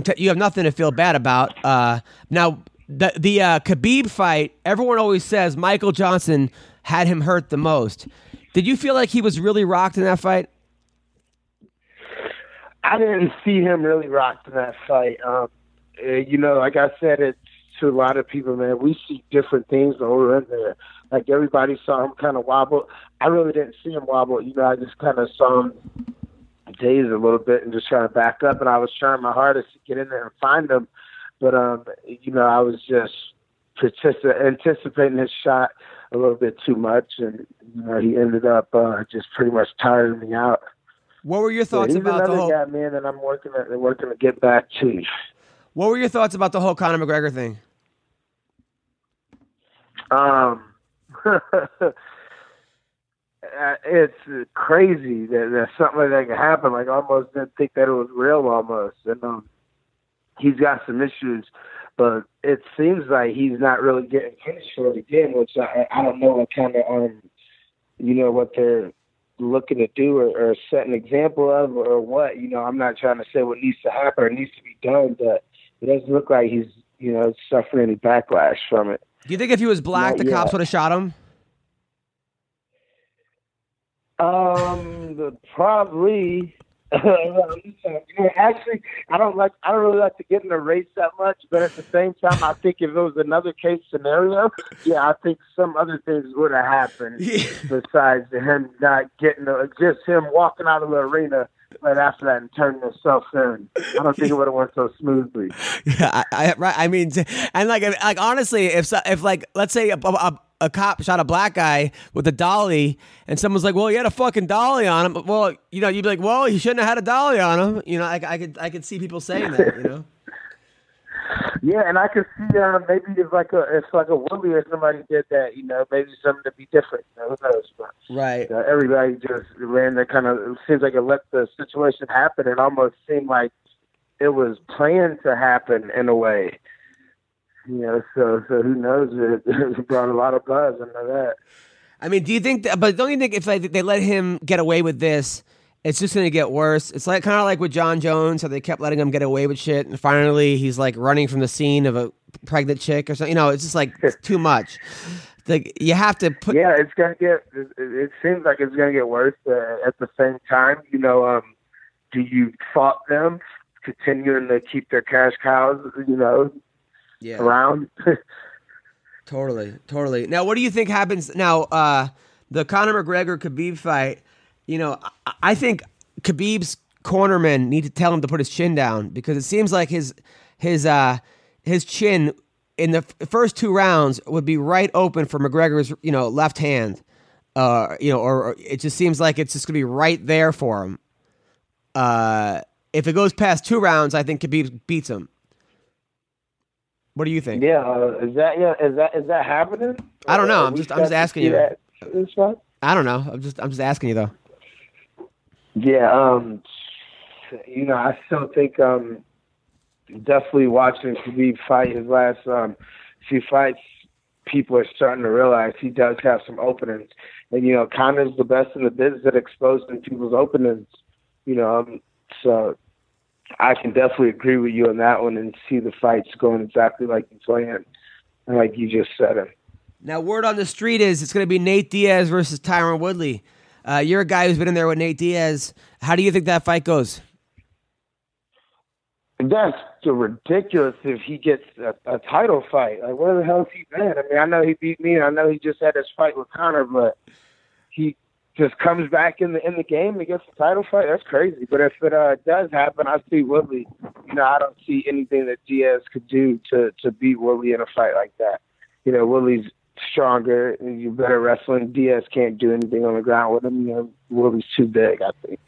t- you have nothing to feel bad about. Uh, now, the the uh, Khabib fight, everyone always says Michael Johnson had him hurt the most. Did you feel like he was really rocked in that fight? I didn't see him really rocked in that fight. Um, you know, like I said it to a lot of people, man. We see different things over in there. Like everybody saw him kind of wobble. I really didn't see him wobble. You know, I just kind of saw him daze a little bit and just trying to back up. And I was trying my hardest to get in there and find him, but um, you know, I was just anticipating his shot a little bit too much, and you know, he ended up uh, just pretty much tiring me out. What were your thoughts he's about the whole? guy, man, and I'm working to, working to get back to. What were your thoughts about the whole Conor McGregor thing? Um, uh, it's crazy that, that something like that can happen. Like, I almost didn't think that it was real, almost. And um, he's got some issues, but it seems like he's not really getting punished for it again. Which I, I don't know what kind of um, you know, what they're looking to do or, or set an example of or what. You know, I'm not trying to say what needs to happen or needs to be done, but it doesn't look like he's you know suffering any backlash from it. Do you think if he was black, Not the cops would have shot him? Um, the, probably. you know, actually, I don't like. I don't really like to get in a race that much, but at the same time, I think if it was another case scenario, yeah, I think some other things would have happened besides him not getting, the, just him walking out of the arena right after that and turning himself in. I don't think it would have went so smoothly. Yeah, I, I, right. I mean, and like, like honestly, if if like, let's say a, a, a cop shot a black guy with a dolly, and someone's like, "Well, he had a fucking dolly on him." Well, you know, you'd be like, "Well, he shouldn't have had a dolly on him." You know, I, I could I could see people saying that. You know. Yeah, and I could see uh, maybe it's like a it's like a Willie or somebody did that. You know, maybe something to be different. You know, who knows? But Right. uh, everybody just ran that Kind of it seems like it let the situation happen. It almost seemed like it was planned to happen in a way. You know, so so who knows? It, it brought a lot of buzz. I know that. I mean, do you think? That, but don't you think if like, they let him get away with this, it's just going to get worse? It's like kind of like with Jon Jones, how they kept letting him get away with shit, and finally he's like running from the scene of a pregnant chick or something. You know, it's just like it's too much. Like you have to put. yeah, it's gonna get. It, it seems like it's gonna get worse. Uh, at the same time, you know, um, do you fault them continuing to keep their cash cows? You know, Yeah. around. Totally, totally. Now, what do you think happens now? Uh, the Conor McGregor Khabib fight. You know, I, think Khabib's cornermen need to tell him to put his chin down because it seems like his his uh, his chin in the f- first two rounds would be right open for McGregor's you know left hand. Uh, you know, or, or it just seems like it's just gonna be right there for him. Uh, if it goes past two rounds, I think Khabib beats him. What do you think? yeah, uh, is that yeah? Is that is that happening? I don't know. I'm just- I'm just asking you. that? I don't know. I'm just I'm just asking you though. Yeah, um, you know, I still think um, definitely watching Khabib fight his last um, few fights, people are starting to realize he does have some openings, and you know, Conor's the best in the business at exposing people's openings. You know, um, so I can definitely agree with you on that one and see the fights going exactly like you planned, and like you just said it. Now, word on the street is it's going to be Nate Diaz versus Tyron Woodley. Uh, you're a guy who's been in there with Nate Diaz. How do you think that fight goes? That's ridiculous if he gets a, a title fight. Like, where the hell hell's he been? I mean, I know he beat me, and I know he just had his fight with Conor, but he just comes back in the in the game and gets a title fight. That's crazy. But if it uh, does happen, I see Woodley. You know, I don't see anything that Diaz could do to to beat Woodley in a fight like that. You know, Woodley's stronger, and you better wrestling. Diaz can't do anything on the ground with him. You know, Woodley's too big. I think.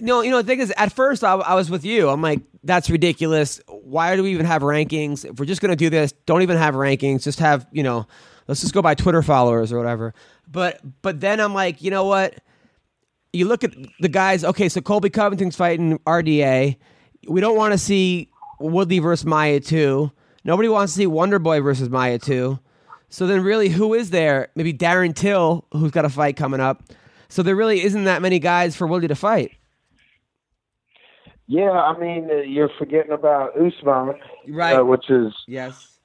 No, you know the thing is, at first I, I was with you. I'm like, that's ridiculous. Why do we even have rankings? If we're just going to do this, don't even have rankings. Just have you know, let's just go by Twitter followers or whatever. But but then I'm like, you know what? You look at the guys. Okay, so Colby Covington's fighting RDA. We don't want to see Woodley versus Maia two. Nobody wants to see Wonder Boy versus Maia two. So then, really, who is there? Maybe Darren Till, who's got a fight coming up. So there really isn't that many guys for Willie to fight. Yeah, I mean, uh, you're forgetting about Usman, Right. uh, which is Yes.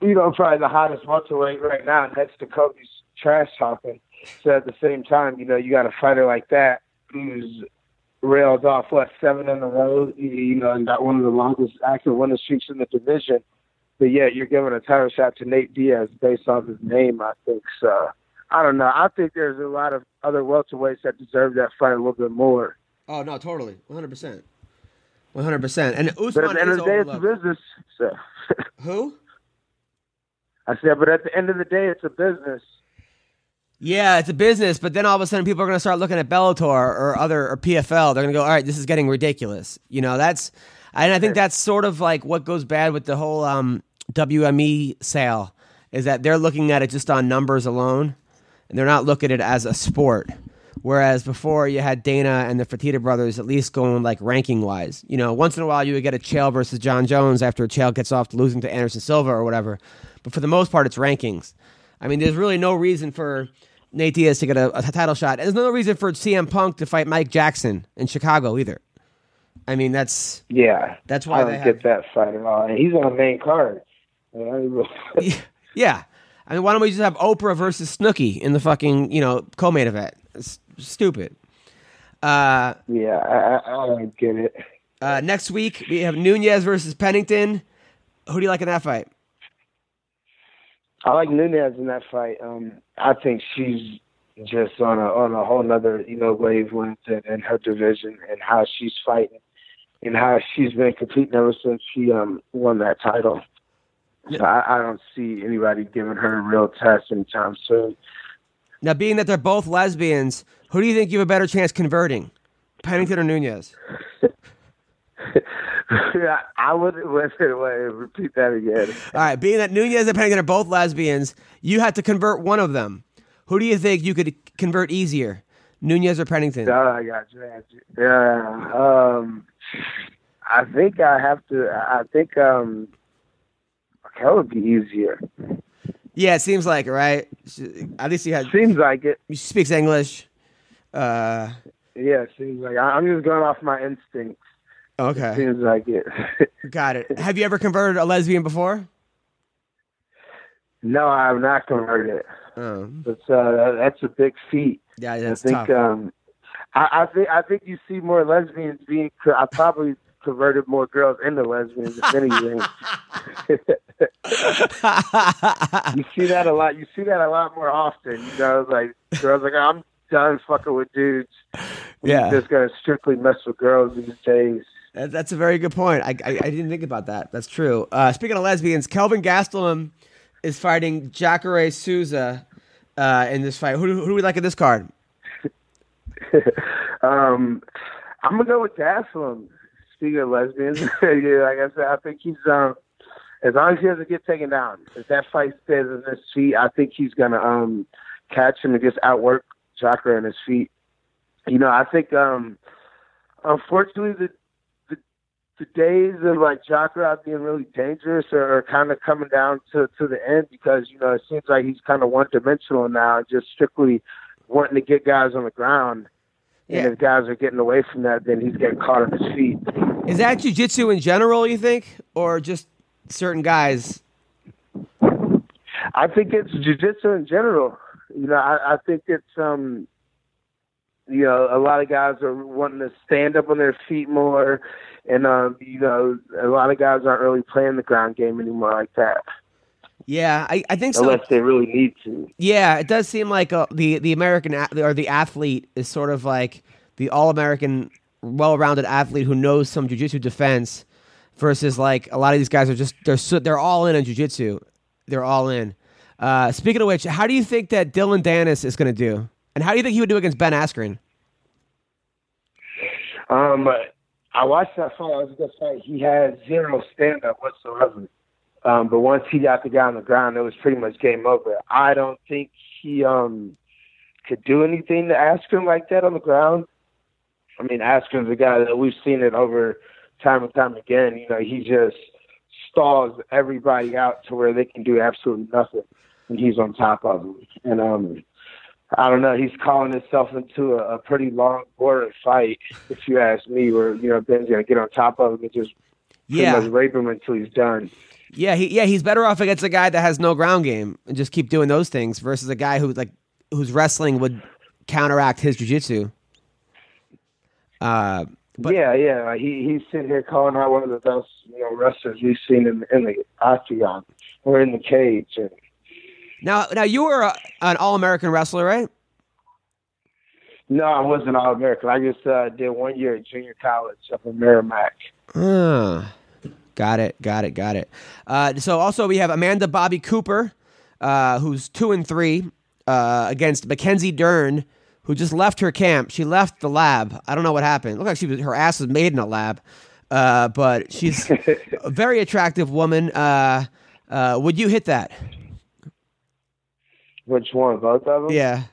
you know probably the hottest welterweight right now next to Colby's trash talking. So at the same time, you know, you got a fighter like that who's railed off what seven in a row, you- you know, and got one of the longest active winning streaks in the division. But yet you're giving a title shot to Nate Diaz based off his name. I think so. I don't know. I think there's a lot of other welterweights that deserve that fight a little bit more. Oh no, totally, one hundred percent, one hundred percent. And But Usman at the end is of the day, it's a business. So Who? I said, but at the end of the day, it's a business. Yeah, it's a business, but then all of a sudden people are going to start looking at Bellator or other or PFL. They're going to go, all right, this is getting ridiculous. You know, that's and I think that's sort of like what goes bad with the whole um, WME sale is that they're looking at it just on numbers alone, and they're not looking at it as a sport. Whereas before you had Dana and the Fertitta brothers at least going like ranking wise. You know, once in a while you would get a Chael versus Jon Jones after Chael gets off losing to Anderson Silva or whatever. But for the most part, it's rankings. I mean, there's really no reason for Nate Diaz to get a, a title shot. There's no reason for CM Punk to fight Mike Jackson in Chicago either. I mean, that's Yeah, That's why I they don't have- get that fight at all. And he's on the main card. Yeah. I mean, why don't we just have Oprah versus Snooki in the fucking you know co-main event? It's stupid. Uh, yeah, I, I, I don't get it. uh, next week we have Nunes versus Pennington. Who do you like in that fight? I like Nunes in that fight. Um, I think she's just on a on a whole nother you know wavelength in, in her division and how she's fighting and how she's been competing ever since she um won that title. So I, I don't see anybody giving her a real test anytime soon. Now, being that they're both lesbians, who do you think you have a better chance converting, Pennington or Nunes? yeah, I would wait, wait, wait, repeat that again. All right, being that Nunes and Pennington are both lesbians, you had to convert one of them. Who do you think you could convert easier, Nunes or Pennington? Oh, I got you. I got you. Yeah. Um, I think I have to. I think um, that would be easier. Yeah, it seems like it, right? At least you had. Seems like it. She speaks English. Uh, Yeah, it seems like I'm just going off my instincts. okay, Seems like it. got it. Have you ever converted a lesbian before? no, I have not converted. Oh, But uh, that's a big feat. yeah, that's I think. tough. Um, I, I think. I think you see more lesbians being. I probably converted more girls into lesbians, if anything. you see that a lot. You see that a lot more often. You know, like girls like I'm done fucking with dudes. yeah, Just gonna strictly mess with girls these days. That's a very good point. I, I, I didn't think about that. That's true. Uh, speaking of lesbians, Kelvin Gastelum is fighting Jacare Souza uh, in this fight. Who, who do we like in this card? um, I'm gonna go with Gastelum. Speaking of lesbians, yeah, like I said, I think he's um, as long as he doesn't get taken down. If that fight stays in his feet, I think he's gonna um catch him and just outwork Jacare in his feet. You know, I think um, unfortunately the, the days of like Jacare being really dangerous are, are kind of coming down to to the end because you know it seems like he's kind of one dimensional now, just strictly wanting to get guys on the ground. Yeah. And if guys are getting away from that, then he's getting caught on his feet. Is that jujitsu in general, you think? Or just certain guys? I think it's jujitsu in general. You know, I, I think it's um, you know, a lot of guys are wanting to stand up on their feet more, and um, you know, a lot of guys aren't really playing the ground game anymore like that, Yeah, I, I think so. unless they really need to. Yeah, it does seem like uh, the the American a- or the athlete is sort of like the all American, well rounded athlete who knows some jujitsu defense, versus like a lot of these guys are just they're so, they're all in on jujitsu, they're all in. Uh, speaking of which, how do you think that Dillon Danis is going to do, and how do you think he would do against Ben Askren? Um, I watched that fight. It was a good fight. He had zero stand up whatsoever. Um, but once he got the guy on the ground, it was pretty much game over. I don't think he um could do anything to Askren like that on the ground. I mean, Askren's a guy that we've seen it over time and time again. You know, he just stalls everybody out to where they can do absolutely nothing, and he's on top of them. And um, I don't know. He's calling himself into a, a pretty long, boring fight, if you ask me. Where you know Ben's gonna get on top of him and just pretty Yeah, much rape him until he's done. yeah, he, yeah. He's better off against a guy that has no ground game and just keep doing those things versus a guy who like whose wrestling would counteract his jujitsu. Uh, But- yeah, yeah. He he's sitting here calling out one of the best you know wrestlers we've seen in in the octagon or in the cage. And now, now you were a, an All American wrestler, right? no, I wasn't all American. I just uh, did one year at junior college up in Merrimack. Ah. Got it. Got it. Got it. Uh, so also we have Amanda Bobby Cooper, uh, who's two and three uh, against Mackenzie Dern, who just left her camp. She left the lab. I don't know what happened. It looked like she was her ass was made in a lab, uh, but she's a very attractive woman. Uh, uh, would you hit that? Which one? Both of them? Yeah.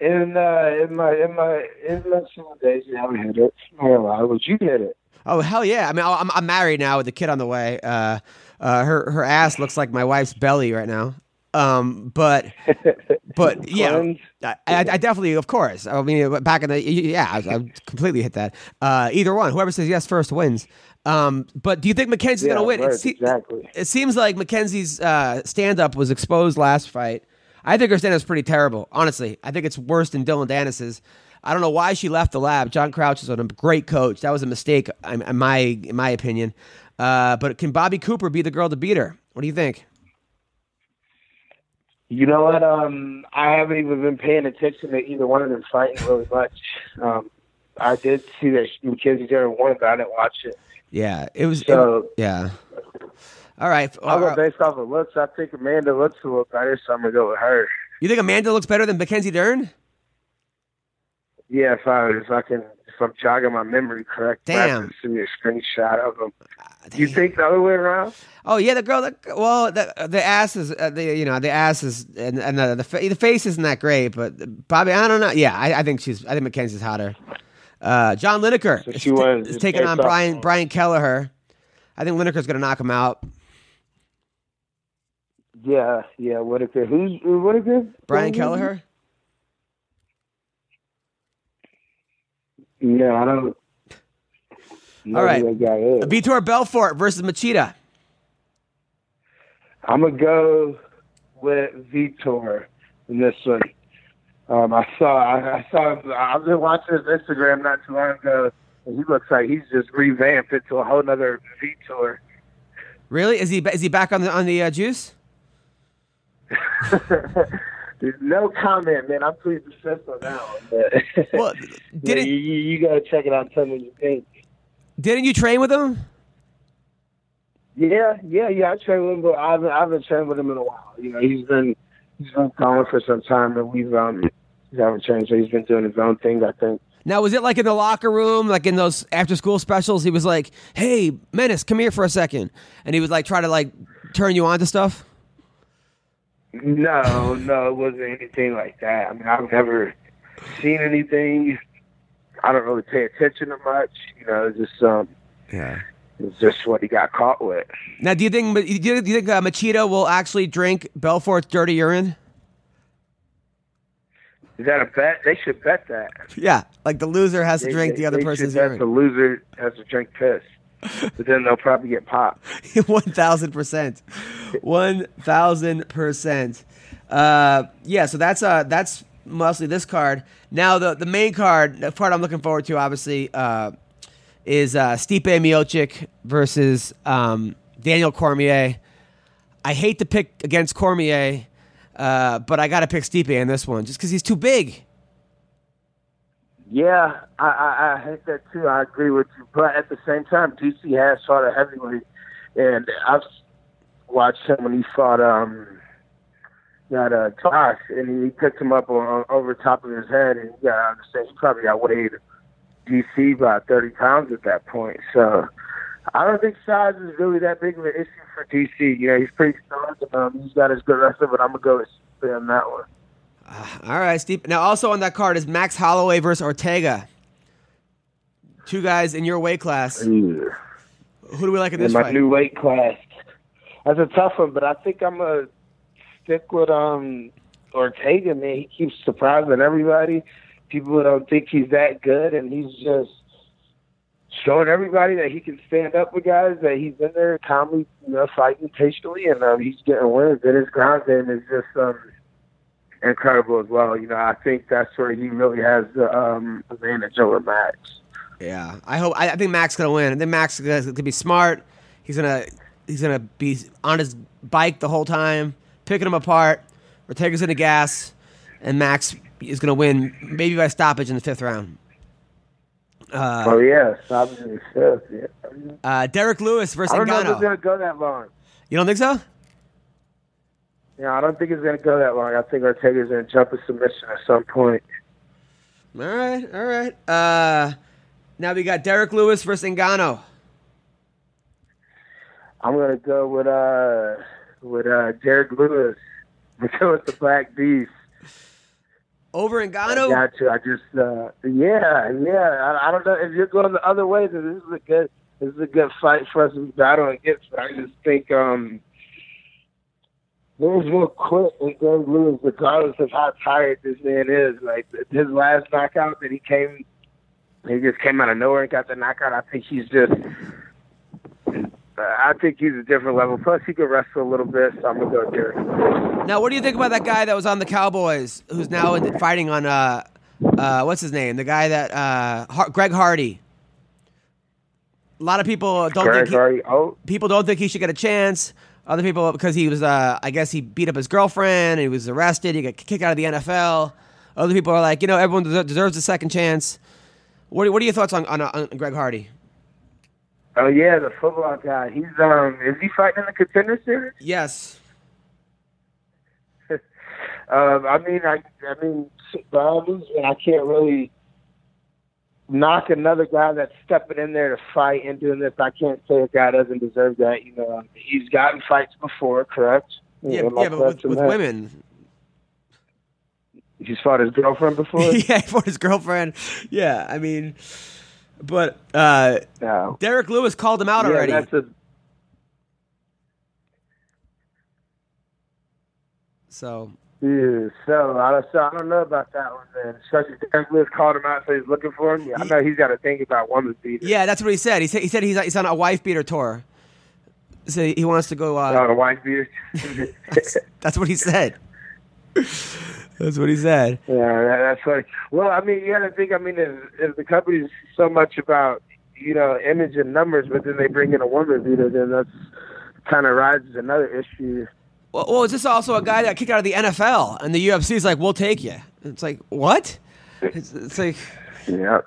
In uh, in my in my in my single days, yeah, I hit it. I'm not gonna lie. Would you hit it? Oh hell yeah! I mean, I'm I'm married now with a kid on the way. Uh, uh, her her ass looks like my wife's belly right now. Um, but but yeah, I, I, I definitely, of course. I mean, back in the yeah, I, I completely hit that. Uh, either one, whoever says yes first wins. Um, but do you think Mackenzie's Yeah, gonna win? right, it, se- exactly. it seems like Mackenzie's uh, stand up was exposed last fight. I think her stand up's pretty terrible. Honestly, I think it's worse than Dillon Danis's. I don't know why she left the lab. John Crouch is a great coach. That was a mistake, in in my in my opinion. Uh, but can Bobby Cooper be the girl to beat her? What do you think? You know what? Um, I haven't even been paying attention to either one of them fighting really much. Um, I did see that Mackenzie Dern won, but I didn't watch it. Yeah, it was. it- yeah. All right. I'll Uh, go based off of looks. I think Amanda looks a little better, so I'm gonna go with her. you think Amanda looks better than Mackenzie Dern? Yeah, if I if I can if I'm jogging my memory correct, Damn. send me a screenshot of them. You think the other way around? Oh yeah, the girl. That, well, the the ass is uh, the you know the ass is and, and the the, fa- the face isn't that great, but Bobby, I don't know. Yeah, I, I think she's. I think Mackenzie's hotter. Uh, John Lineker So is, wins is taking on off- Brian Brian Kelleher. I think Lineker's going to knock him out. Yeah, yeah. Whitaker. Who's who Whitaker? Brian Who- Kelleher. Yeah, I don't. know All right. Vitor Belfort versus Machida. I'm gonna go with Vitor in this one. Um, I saw, I, I saw, I've been watching his Instagram not too long ago, and he looks like he's just revamped into a whole nother tour. Really? Is he is he back on the on the uh, juice? No comment, man. I'm pretty obsessed on that one. But Well, didn't you, you, you gotta check it out. and Tell me what you think. didn't you train with him? Yeah, yeah, yeah. I train with him, but I haven't, I haven't trained with him in a while. You know, he's been he's been calling for some time, and we've um we haven't trained, so he's been doing his own thing. I think. Now, was it like in the locker room, like in those after school specials? He was like, "Hey, Menace, come here for a second. and he would like try to like turn you on to stuff. No, no, it wasn't anything like that. I mean, I've never seen anything. I don't really pay attention to much. You know, just um, Yeah. It's just what he got caught with. Now, do you think do you, do you think uh, Machida will actually drink Belfort's dirty urine? Is that a bet? They should bet that. Yeah, like the loser has to drink they- the other they person's bet The loser has to drink piss, but then they'll probably get popped. One thousand percent. One thousand percent. Uh, yeah. So that's uh that's mostly this card. Now the the main card, the part I'm looking forward to, obviously, uh, is uh, Stipe Miocic versus um, Daniel Cormier. I hate to pick against Cormier, uh, but I got to pick Stipe in this one just because he's too big. Yeah, I, I, I hate that too. I agree with you, but at the same time, DC has fought a heavyweight, and I've watched him when he fought um that uh Josh, and he picked him up on, over top of his head, and you gotta understand he probably outweighed DC by thirty pounds at that point. So I don't think size is really that big of an issue for DC. You know, he's pretty strong, um, he's got his good wrestler, but I'm gonna go with Stipe on that one. All right, Steve. Now, also on that card is Max Holloway versus Ortega. Two guys in your weight class. Who do we like in in this my fight? new weight class. That's a tough one, but I think I'm gonna stick with um Ortega. Man, he keeps surprising everybody. People don't think he's that good, and he's just showing everybody that he can stand up with guys. That he's in there calmly, you know, fighting patiently, and um, he's getting wins. And his ground game is just um incredible as well. You know, I think that's where he really has the um advantage over Max. Yeah, I hope. I, I think Max gonna win. I think Max is gonna be smart. He's gonna he's gonna be on his bike the whole time, picking him apart. Ortega's gonna gas, and Max is gonna win maybe by stoppage in the fifth round. Uh, oh yeah, seventh and fifth. Yeah. uh, Derrick Lewis versus I don't know if it's gonna go that long. You don't think so? Yeah, I don't think it's gonna go that long. I think Ortega's gonna jump a submission at some point. All right, all right. Uh, now we got Derrick Lewis versus Ngannou. I'm gonna go with uh with uh Derrick Lewis. We go with the Black Beast. Over I Ngannou. got you. I just uh yeah, yeah. I, I don't know if you're going the other way. Then this is a good this is a good fight for us to battle against. But I just think um Lewis will quit and Derrick Lewis, regardless of how tired this man is. Like his last knockout that he came, he just came out of nowhere and got the knockout. I think he's just. Uh, I think he's a different level. Plus, he can wrestle a little bit, so I'm gonna go Derrick. Now, what do you think about that guy that was on the Cowboys, who's now in- fighting on uh, uh, what's his name? The guy that uh, Har- Greg Hardy. A lot of people don't Greg think he, Hardy. Oh, people don't think he should get a chance. Other people because he was, uh, I guess, he beat up his girlfriend. He was arrested. He got kicked out of the NFL. Other people are like, you know, everyone deserves a second chance. What are, what are your thoughts on, on, on Greg Hardy? Oh yeah, the football guy. He's um, is he fighting in the contender series? Yes. Um, I mean, I, I mean, by all means, and I can't really knock another guy that's stepping in there to fight and doing this. I can't say a guy doesn't deserve that. You know, he's gotten fights before, correct? Yeah, Am I yeah, but with, with women. He's fought his girlfriend before. yeah, for his girlfriend. Yeah, I mean, but uh, no. Derrick Lewis called him out Yeah, already. that's a So Yeah, so I don't, so I don't know about that one, man. Especially Derrick Lewis called him out, so he's looking for him. Yeah, I know he's got to think about woman beaters. yeah, that's what he said. He said he said he's he's on a wife beater tour. So he wants to go. Uh, the wife beaters. that's what he said. That's what he said. Yeah, that, that's funny. Well, I mean, you got to think. I mean, if, if the company's so much about you know image and numbers, but then they bring in a woman beater, then that's kind of raises another issue. Well, well, is this also a guy that kicked out of the NFL and the UFC is like, "We'll take you." It's like what? It's, it's like Yeah.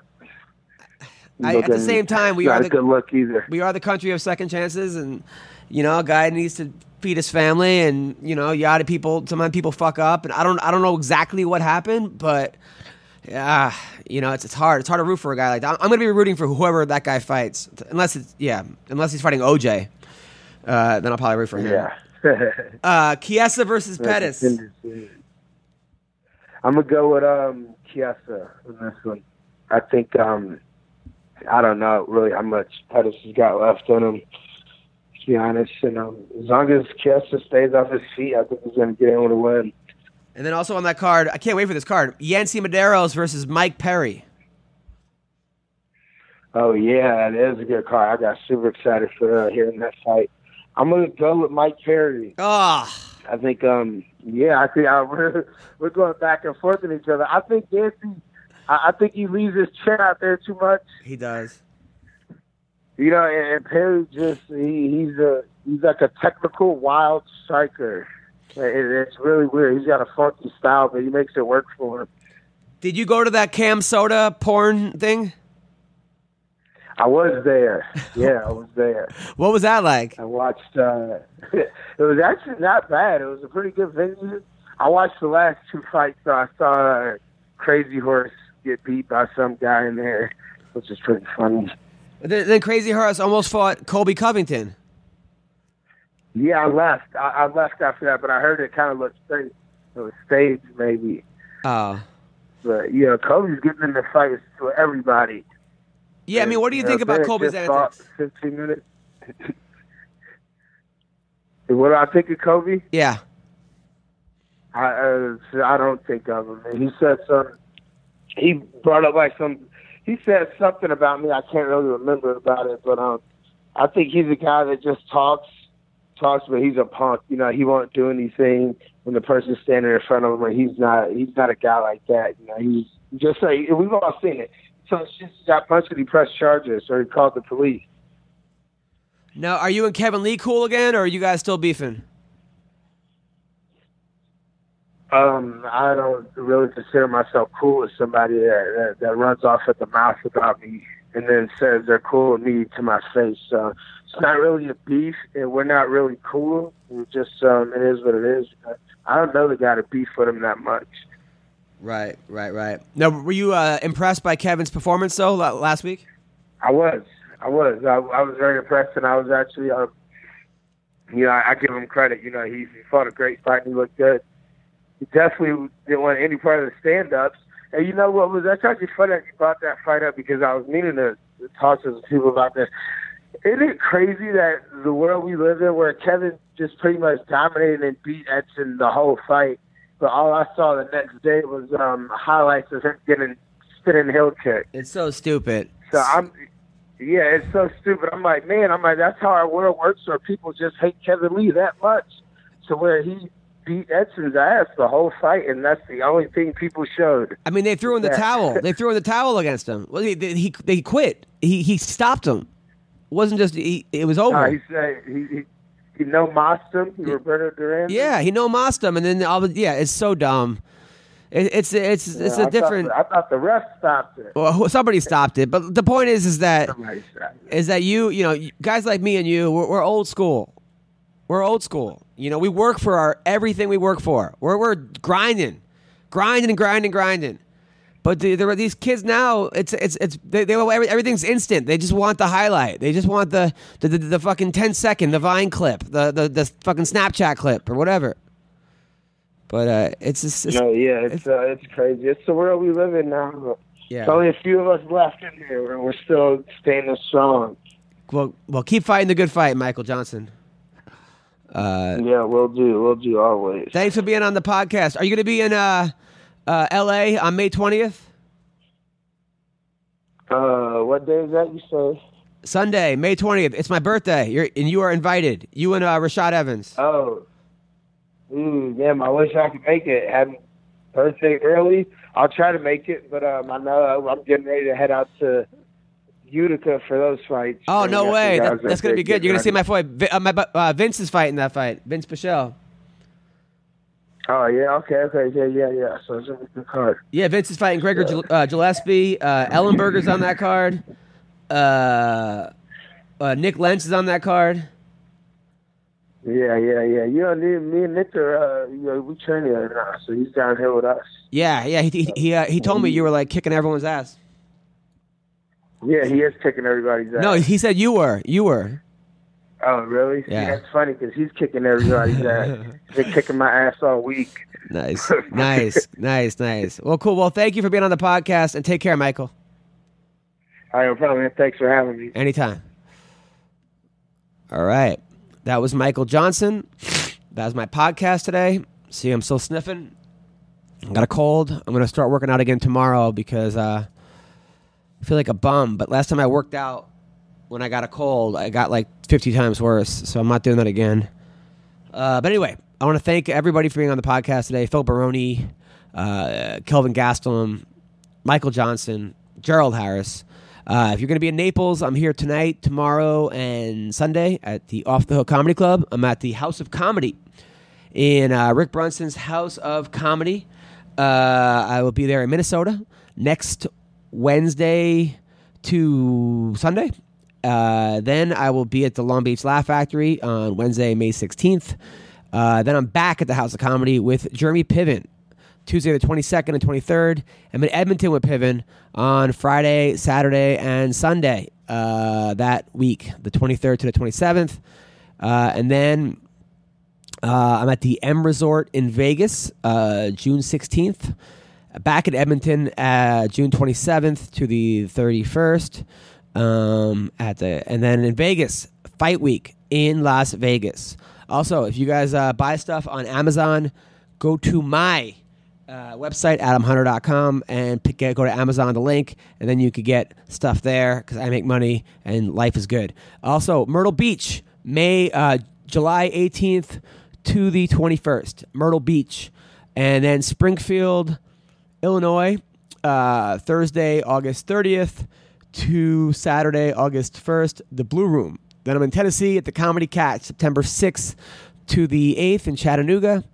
I, at the same time, we are the good look either. we are the country of second chances, and you know, a guy needs to feed his family, and you know, yada people. Sometimes people fuck up, and I don't, I don't know exactly what happened, but yeah, you know, it's it's hard. It's hard to root for a guy like that. I'm, gonna be rooting for whoever that guy fights, unless it's yeah, unless he's fighting OJ. Uh, then I'll probably root for him. Yeah. Uh, Chiesa versus Pettis. I'm gonna go with um Chiesa in this one. I think um I don't know really how much Pettis has got left in him. To be honest, and um, as long as Chiesa stays off his feet, I think he's gonna get in with a win. And then also on that card, I can't wait for this card. Yancy Medeiros versus Mike Perry. Oh yeah, that is a good card. I got super excited for uh, hearing that fight. I'm gonna go with Mike Perry. Ah, I think, um, yeah, I think uh, we're we're going back and forth with each other. I think Yancy, I, I think he leaves his chin out there too much. he does. You know, and, Perry just he, he's a he's like a technical wild striker. It, it's really weird. He's got a funky style, but he makes it work for him. Did you go to that Cam Soda porn thing? I was there. Yeah, I was there. What was that like? I watched. uh It was actually not bad. It was a pretty good venue. I watched the last two fights. So I saw uh, Crazy Horse get beat by some guy in there, which is pretty funny. Then, Crazy Horse almost fought Colby Covington. Yeah, I left. I, I left after that, but I heard it kind of looked staged. It was staged, maybe. Oh. But you know, Colby's getting in the fights with everybody. Yeah, I mean, what do you think about Colby's just fought antics? Fifteen minutes. what do I think of Colby? Yeah. I uh, I don't think of him. He said some. He brought up like some. He said something about me. I can't really remember about it, but um, I think he's a guy that just talks, talks, but he's a punk. You know, he won't do anything when the person's standing in front of him. Or he's not. He's not a guy like that. You know, he's just like we've all seen it. So she got punched and he pressed charges, or he called the police. Now, are you and Kevin Lee cool again, or are you guys still beefing? Um, I don't really consider myself cool with somebody that, that that runs off at the mouth about me. and then says they're cool with me to my face. So it's not really a beef, and we're not really cool. We're just um, it is what it is. I don't know the guy to beef with him that much. Right, right, right. Now, were you uh, impressed by Kevin's performance though last week? I was, I was, I, I was very impressed, and I was actually, uh, you know, I, I give him credit. You know, he, he fought a great fight, and he looked good. He definitely didn't want any part of the stand-ups. And you know what was that's actually funny that you brought that fight up because I was meaning to talk to some people about this. Isn't it crazy that the world we live in, where Kevin just pretty much dominated and beat Edson the whole fight, but all I saw the next day was um, highlights of him getting spinning heel kick. It's so stupid. So I'm, yeah, it's so stupid. I'm like, man, I'm like, that's how our world works, where people just hate Kevin Lee that much, to where he beat Edson's ass the whole fight, and that's the only thing people showed. I mean, they threw in the towel. They threw in the towel against him. Well, he, he they quit. He he stopped him. It wasn't just he, it was over. Uh, he said he he, he no mossed him. He Roberto Duran. yeah, he no mossed him, and then all the, yeah, it's so dumb. It, it's it's it's Yeah, I a thought different. the- I thought the ref stopped it. Well, somebody stopped it, but the point is, is that Somebody stopped it. is that you, you know, guys like me and you, we're, we're old school. We're old school. You know, we work for our everything we work for. We're we're grinding, grinding and grinding, grinding. But the, there are these kids now. It's it's it's they, they every- everything's instant. They just want the highlight. They just want the the, the, the fucking 10 second, the Vine clip, the, the the fucking Snapchat clip or whatever. But uh, it's just it's, No, yeah, it's uh, it's crazy. It's the world we live in now. There's yeah. only a few of us left in here, and we're still staying strong. Well, well, keep fighting the good fight, Michael Johnson. Uh, Yeah, we'll do. We'll do always. Thanks for being on the podcast. Are you going to be in uh, uh, L.A. on May twentieth? Uh, what day is that? You say? Sunday, May twentieth. It's my birthday. You're and you are invited. You and uh, Rashad Evans. Oh, ooh, damn! I wish I could make it. Have birthday early. I'll try to make it, but um, I know I'm getting ready to head out to Utica for those fights. Oh no way! That, that's going to be good. You're going to see my boy uh, my uh, Vinc is fighting that fight. Vinc Pichel. Oh yeah, okay, okay, yeah, yeah, yeah. So it's a good card. Yeah, Vinc is fighting Gregor Gil- uh, Gillespie. Uh, Ellenberger's on that card. Uh, uh, Nik Lentz is on that card. Yeah, yeah, yeah. You know, me, me and Nik are, uh, you know, we train together now, so he's down here with us. Yeah, yeah. He he he, uh, he told me you were like kicking everyone's ass. Yeah, he is kicking everybody's ass. No, he said you were. You were. Oh, really? Yeah. See, that's funny because he's kicking everybody's ass. He's been kicking my ass all week. Nice, nice, nice, nice. Well, cool. Well, thank you for being on the podcast, and take care, Michael. All right, no problem. man. Thanks for having me. Anytime. All right. That was Michael Johnson. That was my podcast today. See, I'm still sniffing. I got a cold. I'm going to start working out again tomorrow because uh, I feel like a bum. But last time I worked out when I got a cold, I got like 50 times worse. So I'm not doing that again. Uh, but anyway, I want to thank everybody for being on the podcast today. Phil Baroni, uh, Kelvin Gastelum, Michael Johnson, Gerald Harris. Uh, if you're going to be in Naples, I'm here tonight, tomorrow, and Sunday at the Off the Hook Comedy Club. I'm at the House of Comedy in uh, Rick Bronson's House of Comedy. Uh, I will be there in Minnesota next Wednesday to Sunday. Uh, then I will be at the Long Beach Laugh Factory on Wednesday, May 16th. Uh, then I'm back at the House of Comedy with Jeremy Piven Tuesday the 22nd and 23rd. I'm in Edmonton with Piven on Friday, Saturday, and Sunday uh, that week, the 23rd to the 27th. Uh, and then uh, I'm at the M Resort in Vegas, uh, June 16th. Back at Edmonton, uh, June 27th to the 31st. Um, at the and then in Vegas, Fight Week in Las Vegas. Also, if you guys uh, buy stuff on Amazon, go to my uh, website adamhunter.com and pick, go to Amazon the link, and then you could get stuff there because I make money and life is good. Also, Myrtle Beach, May uh, July 18th to the 21st, Myrtle Beach, and then Springfield, Illinois, uh, Thursday, August 30th to Saturday, August 1st, the Blue Room. Then I'm in Tennessee at the Comedy Catch, September 6th to the 8th in Chattanooga.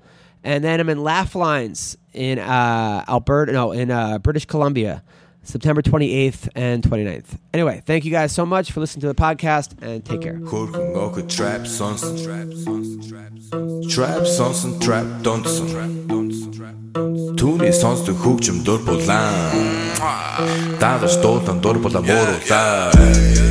And then I'm in Laugh Lines in uh, Alberta, no, in uh, British Columbia, September 28th and 29th. Anyway, thank you guys so much for listening to the podcast and take care. Хөрхөн охид trap сонсон Trap сонсон trap донсон Түүний сонсдог хөгжим дур булаан Даадаш дуулан дур булаа мууруулаа